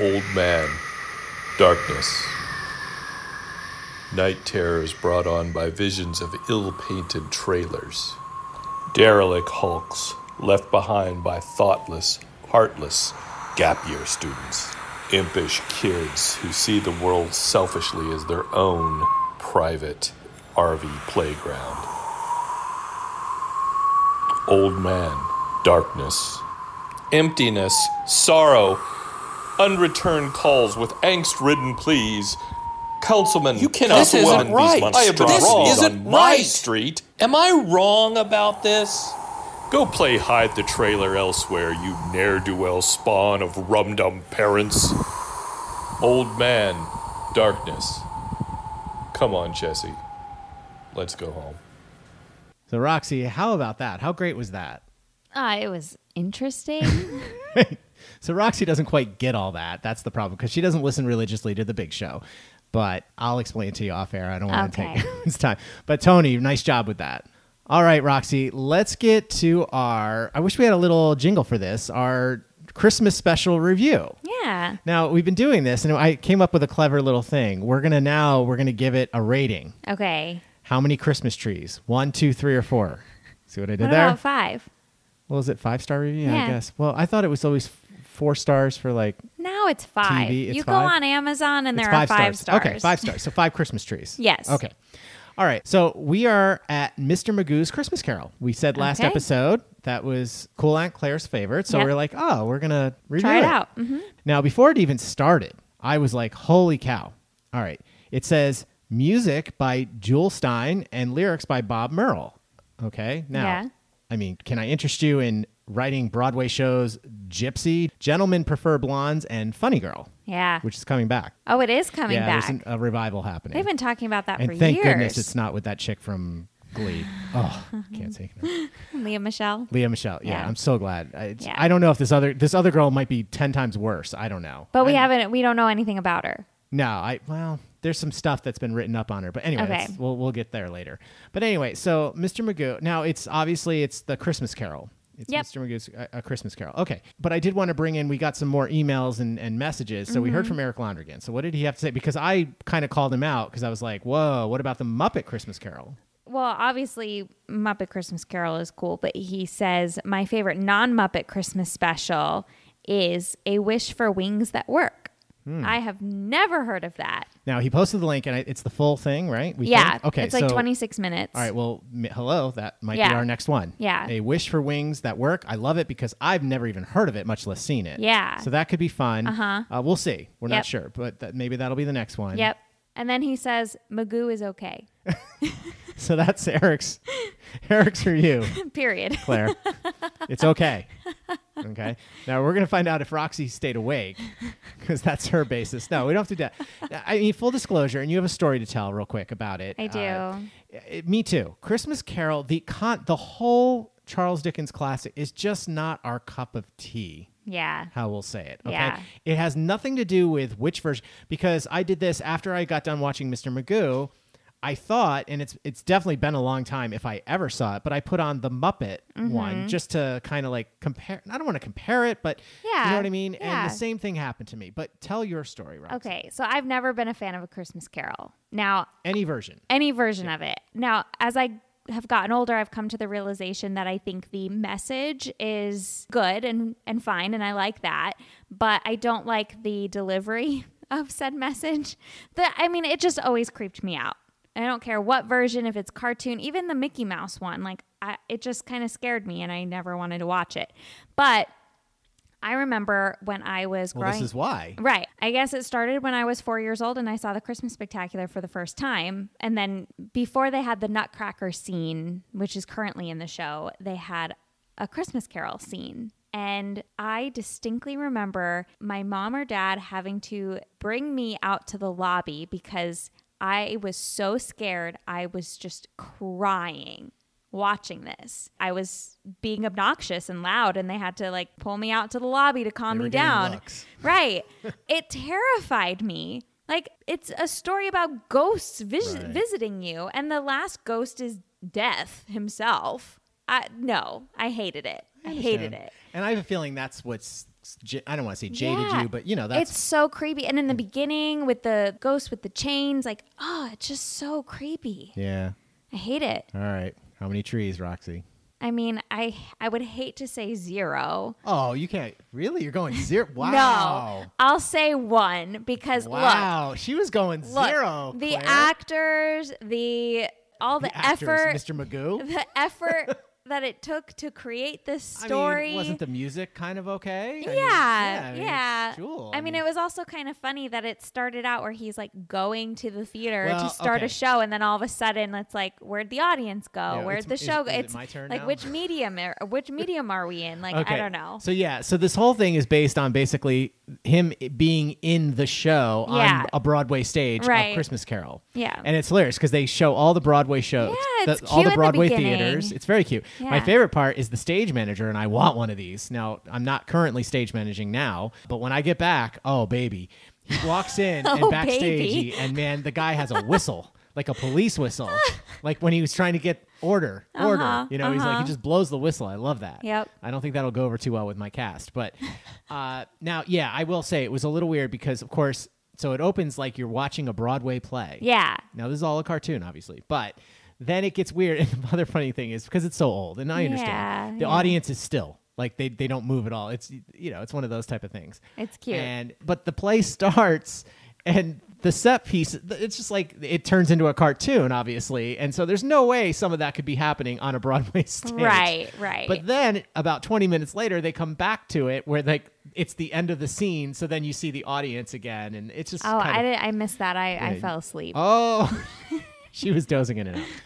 Old man, darkness. Night terrors brought on by visions of ill painted trailers. Derelict hulks left behind by thoughtless, heartless gap year students. Impish kids who see the world selfishly as their own private RV playground. Old man, darkness. Emptiness, sorrow, unreturned calls with angst ridden pleas. Councilman, You cannot this isn't run these right. I have been monstrosities wrong isn't on my right. street. Am I wrong about this? Go play hide the trailer elsewhere, you ne'er do well spawn of rum dum parents. Old man, darkness. Come on, Jesse. Let's go home. So Roxy, how about that? How great was that? Uh, it was interesting. (laughs) So Roxy doesn't quite get all that. That's the problem because she doesn't listen religiously to the big show. But I'll explain it to you off air. I don't want Okay. (laughs) to take his time. But Tony, nice job with that. All right, Roxy, let's get to our. I wish we had a little jingle for this. Our Christmas special review. yeah. Now we've been doing this, and I came up with a clever little thing. We're gonna now we're gonna give it a rating. Okay. How many Christmas trees? One, two, three, or four? See what I did What there? about five? What was it? Five star review? Yeah. I guess. Well, I thought it was always four stars for like Now it's five. TV, it's you go on Amazon and it's there are five stars. Okay, five stars. So five Christmas trees. (laughs) Yes. Okay. All right. So we are at Mr. Magoo's Christmas Carol. We said last Okay. episode that was Cool Aunt Claire's favorite. So Yep. we're like, oh, we're gonna review Try it out. hmm Now, before it even started, I was like, holy cow. All right. It says music by Jule Styne and lyrics by Bob Merrill. Okay. Now, Yeah. I mean, can I interest you in writing Broadway shows Gypsy, Gentlemen Prefer Blondes, and Funny Girl, Yeah. which is coming back? oh, it is coming yeah, back. there's a revival happening. They've been talking about that and for thank years. goodness it's not with that chick from Glee. (sighs) Oh, can't say (laughs) her. Lea Michele. Lea Michele. Yeah, Yeah. I'm so glad. I, Yeah. I don't know if this other this other girl might be ten times worse. I don't know. But we I- haven't. We don't know anything about her. No, I well, there's some stuff that's been written up on her, but anyway, Okay. we'll we'll get there later. But anyway, so Mr. Magoo. Now it's obviously it's the Christmas Carol. It's Yep. Mr. Magoo's uh, a, a Christmas Carol. Okay, but I did want to bring in. We got some more emails and, and messages. So we Mm-hmm. heard from Eric Londergan. So what did he have to say? Because I kind of called him out because I was like, "Whoa, what about the Muppet Christmas Carol?" Well, obviously, Muppet Christmas Carol is cool, but he says my favorite non Muppet Christmas special is A Wish for Wings That Work. Hmm. I have never heard of that. Now he posted the link, and I, it's the full thing, right? We yeah. think? Okay. It's like so- 26 minutes. All right. Well, m- hello. That might be our next one. Yeah. A wish for wings that work. I love it because I've never even heard of it, much less seen it. Yeah. So that could be fun. Uh-huh. Uh, we'll see. We're not sure, but that, maybe that'll be the next one. Yep. And then he says, Magoo is okay. (laughs) So that's Eric's Eric's review, (laughs) Period. Claire. (laughs) it's okay. Okay. Now we're gonna find out if Roxy stayed awake because that's her basis. No, we don't have to do that. I mean, full disclosure, and you have a story to tell real quick about it. I do. Uh, it- me too. Christmas Carol, the con, the whole Charles Dickens classic is just not our cup of tea. yeah. how we'll say it. Okay. Yeah. It has nothing to do with which version because I did this after I got done watching Mr. Magoo. I thought, and it's it's definitely been a long time if I ever saw it, but I put on the Muppet Mm-hmm. one just to kind of like compare. I don't want to compare it, but yeah, you know what I mean. yeah. And the same thing happened to me. But tell your story, Roxy. Okay. So I've never been a fan of A Christmas Carol. Now, Any version. any version of it. Now, as I have gotten older, I've come to the realization that I think the message is good and, and fine, and I like that, but I don't like the delivery (laughs) of said message. The, I mean, it just always creeped me out. I don't care what version, if it's cartoon, even the Mickey Mouse one, like I, it just kind of scared me and I never wanted to watch it. But I remember when I was Well, growing this is why. Right. I guess it started when I was four years old and I saw the Christmas Spectacular for the first time. And then before they had the Nutcracker scene, which is currently in the show, they had a Christmas Carol scene. And I distinctly remember my mom or dad having to bring me out to the lobby because I was so scared. I was just crying watching this. I was being obnoxious and loud, and they had to like pull me out to the lobby to calm me down. Right. it terrified me. Like it's a story about ghosts vis- Right. visiting you, and the last ghost is death himself. I no, I hated it. I, hated it. And I have a feeling that's what's. I don't want to say jaded Yeah. you, but you know that's it's so creepy. And in the hmm. beginning, with the ghost with the chains, like oh, it's just so creepy. yeah. I hate it. All right. How many trees, Roxy? I mean, I I would hate to say zero. Oh, you can't. Really? You're going zero? (laughs) Wow. No, I'll say one because look, Wow, she was going look, zero. the Claire. actors, the all the, The actors, effort, Mr. Magoo. the effort (laughs) that it took to create this I story. mean, wasn't the music kind of okay? I mean, yeah, I mean, yeah. Jule. I mean, it was also kind of funny that it started out where he's like going to the theater Well, to start okay. a show, and then all of a sudden it's like, where'd the audience go? Yeah, Where'd the is- show is go? it it's my turn like now? which (laughs) medium, are, which medium are we in? Like I don't know. So yeah, so this whole thing is based on basically him being in the show Yeah. on a Broadway stage Right. of Christmas Carol. Yeah. and it's hilarious because they show all the Broadway shows, Yeah, the- all the the Broadway beginning. theaters. It's very cute. My favorite part is the stage manager, and I want one of these. Now I'm not currently stage managing now, but when I get back, oh baby, he walks in (laughs) Oh, and backstage, he- and man, the guy has a whistle. Like a police whistle, (laughs) like when he was trying to get order, order. Uh-huh, You know, he's like he uh-huh. just blows the whistle. I love that. Yep. I don't think that'll go over too well with my cast. But (laughs) uh, now, yeah, I will say it was a little weird because, of course, so it opens like you're watching a Broadway play. Yeah. Now, this is all a cartoon, obviously, but then it gets weird. (laughs) And the other funny thing is because it's so old, and I understand the yeah. audience is still like they they don't move at all. It's you know it's one of those type of things. It's cute. And but the play starts and the set piece it's just like it turns into a cartoon obviously and so there's no way some of that could be happening on a broadway (laughs) stage Right, right. but then about 20 minutes later they come back to it where like it's the end of the scene so then you see the audience again and it's just Oh, I did. I missed that. I, I fell asleep. Oh, (laughs) she was dozing in and out. (laughs)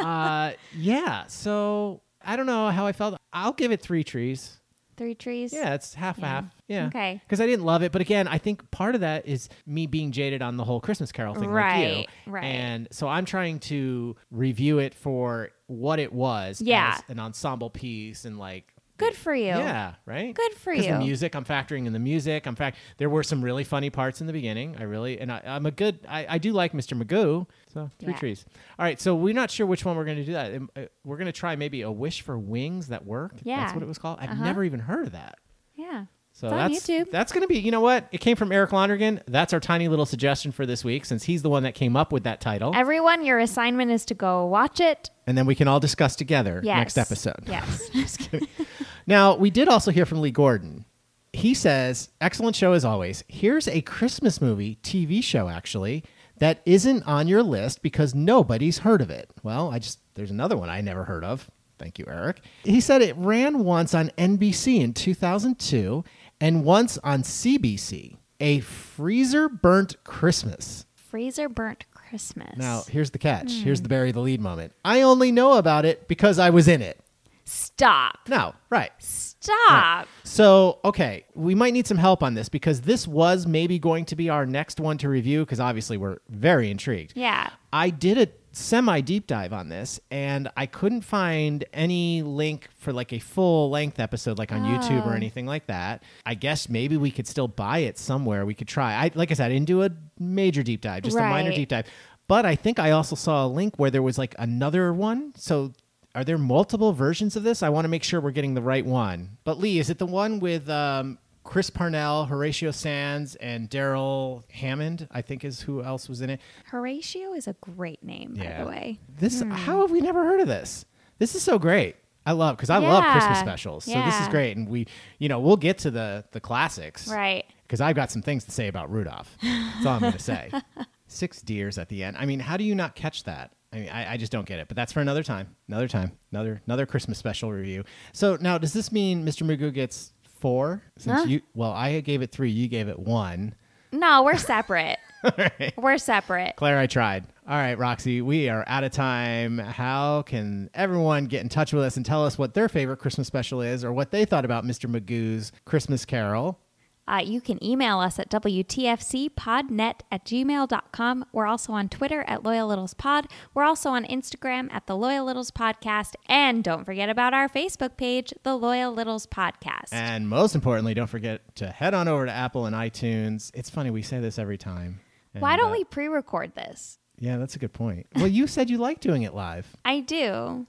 Uh, yeah. So I don't know how I felt. I'll give it three trees. Three trees. Yeah, it's half Yeah. half. Yeah. Okay. Because I didn't love it, but again, I think part of that is me being jaded on the whole Christmas Carol thing, like Right, you. right. And so I'm trying to review it for what it was. Yeah. as an ensemble piece and like. Good for you. Yeah, right. Good for you. The music, I'm factoring in the music. I'm fact. There were some really funny parts in the beginning. I really and I, I'm a good. I, I do like Mr. Magoo. So three Yeah. trees. All right. So we're not sure which one we're going to do that. Um, uh, We're going to try maybe a wish for wings that work. Yeah. that's what it was called. I've Uh-huh. never even heard of that. Yeah. So that's YouTube. that's going to be. You know what? It came from Eric Londergan. That's our tiny little suggestion for this week, since he's the one that came up with that title. Everyone, your assignment is to go watch it. and then we can all discuss together Yes. next episode. Yes. (laughs) Just kidding. (laughs) Now, we did also hear from Lee Gordon. He says, excellent show as always. Here's a Christmas movie, TV show actually, that isn't on your list because nobody's heard of it. Well, I just, there's another one I never heard of. Thank you, Eric. He said it ran once on NBC in 2002 and once on CBC. A freezer burnt Christmas. freezer burnt Christmas. Now, here's the catch. Hmm. Here's the bury the lead moment. I only know about it because I was in it. Stop. No, right. Stop. So, okay, we might need some help on this because this was maybe going to be our next one to review because obviously we're very intrigued. Yeah. I did a semi deep dive on this and I couldn't find any link for like a full length episode like on YouTube or Oh. anything like that. I guess maybe we could still buy it somewhere. We could try. I like I said, I didn't do a major deep dive, just a minor deep dive. But I think I also saw a link where there was like another one. So are there multiple versions of this? I want to make sure we're getting the right one. But Lee, is it the one with um, Chris Parnell, Horatio Sanz, and Darrell Hammond? I think is who else was in it. Horatio is a great name, by the way. This Hmm. how have we never heard of this? This is so great. I love because I love Christmas Yeah. specials. So this is great, and we, you know, we'll get to the the classics, Right. Because I've got some things to say about Rudolph. That's all I'm going to say. (laughs) Six deers at the end. I mean, how do you not catch that? I mean, I, I just don't get it. But that's for another time. Another time. Another another Christmas special review. So now, does this mean Mr. Magoo gets four? Since Huh? you, well, I gave it three. You gave it one. No, we're separate. (laughs) We're separate. Claire, I tried. All right, Roxy, we are out of time. How can everyone get in touch with us and tell us what their favorite Christmas special is or what they thought about Mr. Magoo's Christmas Carol? Uh, you can email us at WTFCpodnet at gmail.com. We're also on Twitter at Loyal Littles Pod. We're also on Instagram at The Loyal Littles Podcast. And don't forget about our Facebook page, The Loyal Littles Podcast. And most importantly, don't forget to head on over to Apple and iTunes. It's funny, we say this every time. Why don't uh, we pre record this? Yeah, that's a good point. Well, you said you like doing it live. I do,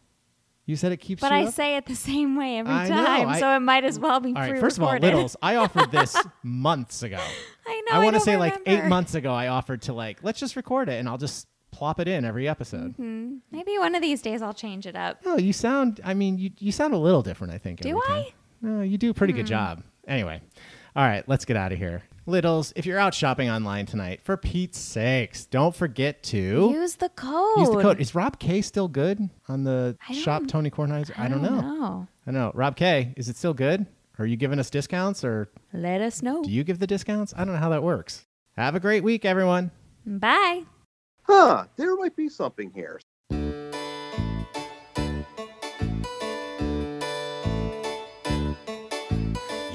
You said it keeps but I up? say it the same way every I know, time. I- so it might as well be All right, first of all, Littles, I offered this (laughs) months ago. I know. I want to say like eight months ago, I offered to like, let's just record it and I'll just plop it in every episode. Hmm. Maybe one of these days I'll change it up. No, you sound. I mean, you you sound a little different. I think. Do I? time. No, you do a pretty good Hmm. job. Anyway, all right, let's get out of here. Littles, if you're out shopping online tonight, for Pete's sakes, don't forget to Use the code. use the code. Is Rob K still good on the shop Tony Kornheiser? I don't know. know. I know. Rob K, is it still good? Are you giving us discounts or Let us know. do you give the discounts? I don't know how that works. Have a great week, everyone. Bye. Huh, there might be something here.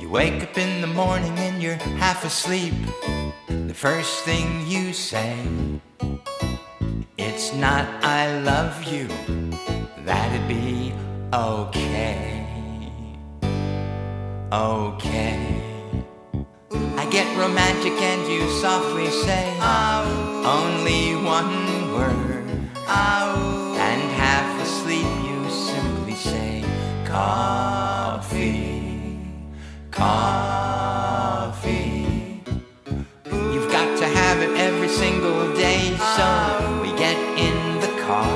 You wake up in the morning and you're half asleep. The first thing you say, it's not I love you. That'd be okay. Okay. I get romantic and you softly say, only one word. And half asleep you simply say, coffee. Coffee. You've got to have it every single day, so we get in the car.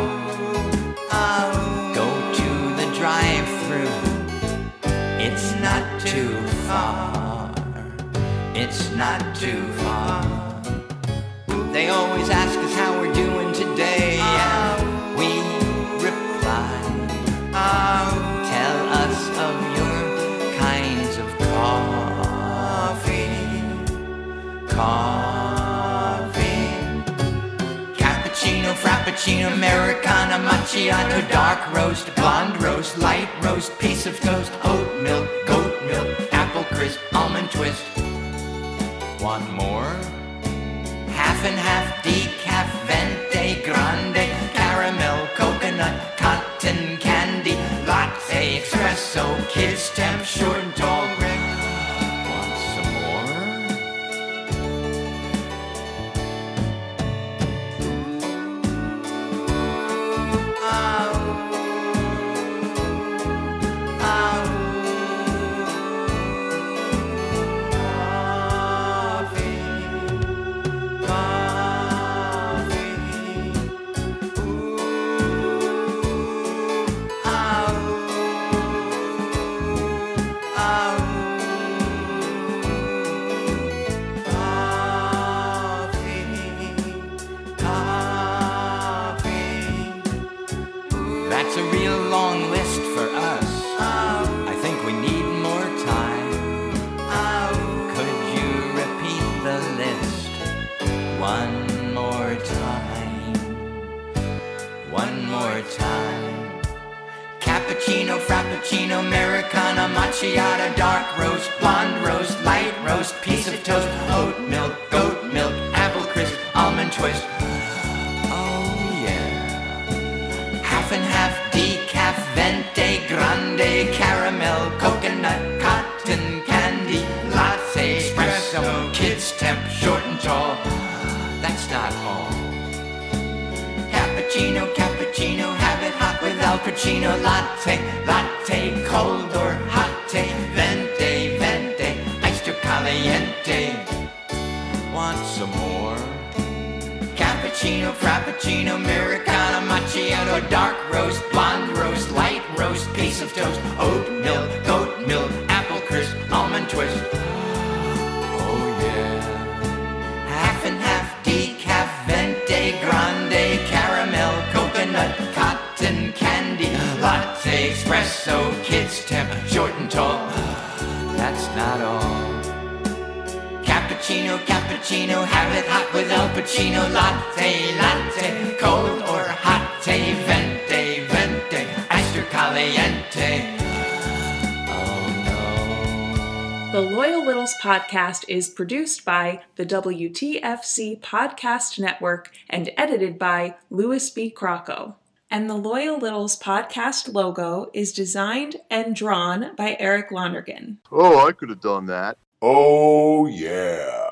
Go to the drive through. It's not too far. It's not too far. They always ask Frappuccino, Americano, macchiato, dark roast, blonde roast, light roast, piece of toast, oat milk, goat milk, apple crisp, almond twist. One more. Half and half decaf, venti, grande, caramel, coconut, cotton candy, latte, espresso, kids stamp, short and tall, That's a real long list for us. I think we need more time. Could you repeat the list one more time? One more time. Cappuccino, frappuccino, Americano, macchiato, dark roast, blonde roast, light roast, piece of toast, oat milk, goat milk, apple crisp, almond twist. Grande, caramel, coconut, cotton candy, latte, espresso, kids temp, short and tall. That's not all. Cappuccino, cappuccino, have it hot with Al Pacino, latte, latte, cold or hot, venti, iced or caliente. Want some more? Cappuccino, Frappuccino, Americano, Macchiato, Dark Roast, Blonde Roast, Light Roast, Piece of Toast, Oat Milk, Goat Milk, Apple Crisp, Almond Twist. Oh yeah. Half and half decaf, venti, grande, caramel, coconut, cotton candy, latte, espresso, kids temp, short and tall. That's not all. Cappuccino, cappuccino, have it hot with Al Pacino, latte, latte, cold or hot, venti, venti, iced or caliente. Oh The Loyal Littles podcast is produced by the WTFC Podcast Network and edited by Louis B. Crocco. And the Loyal Littles podcast logo is designed and drawn by Eric Londergan. Oh, I could have done that. Oh, yeah.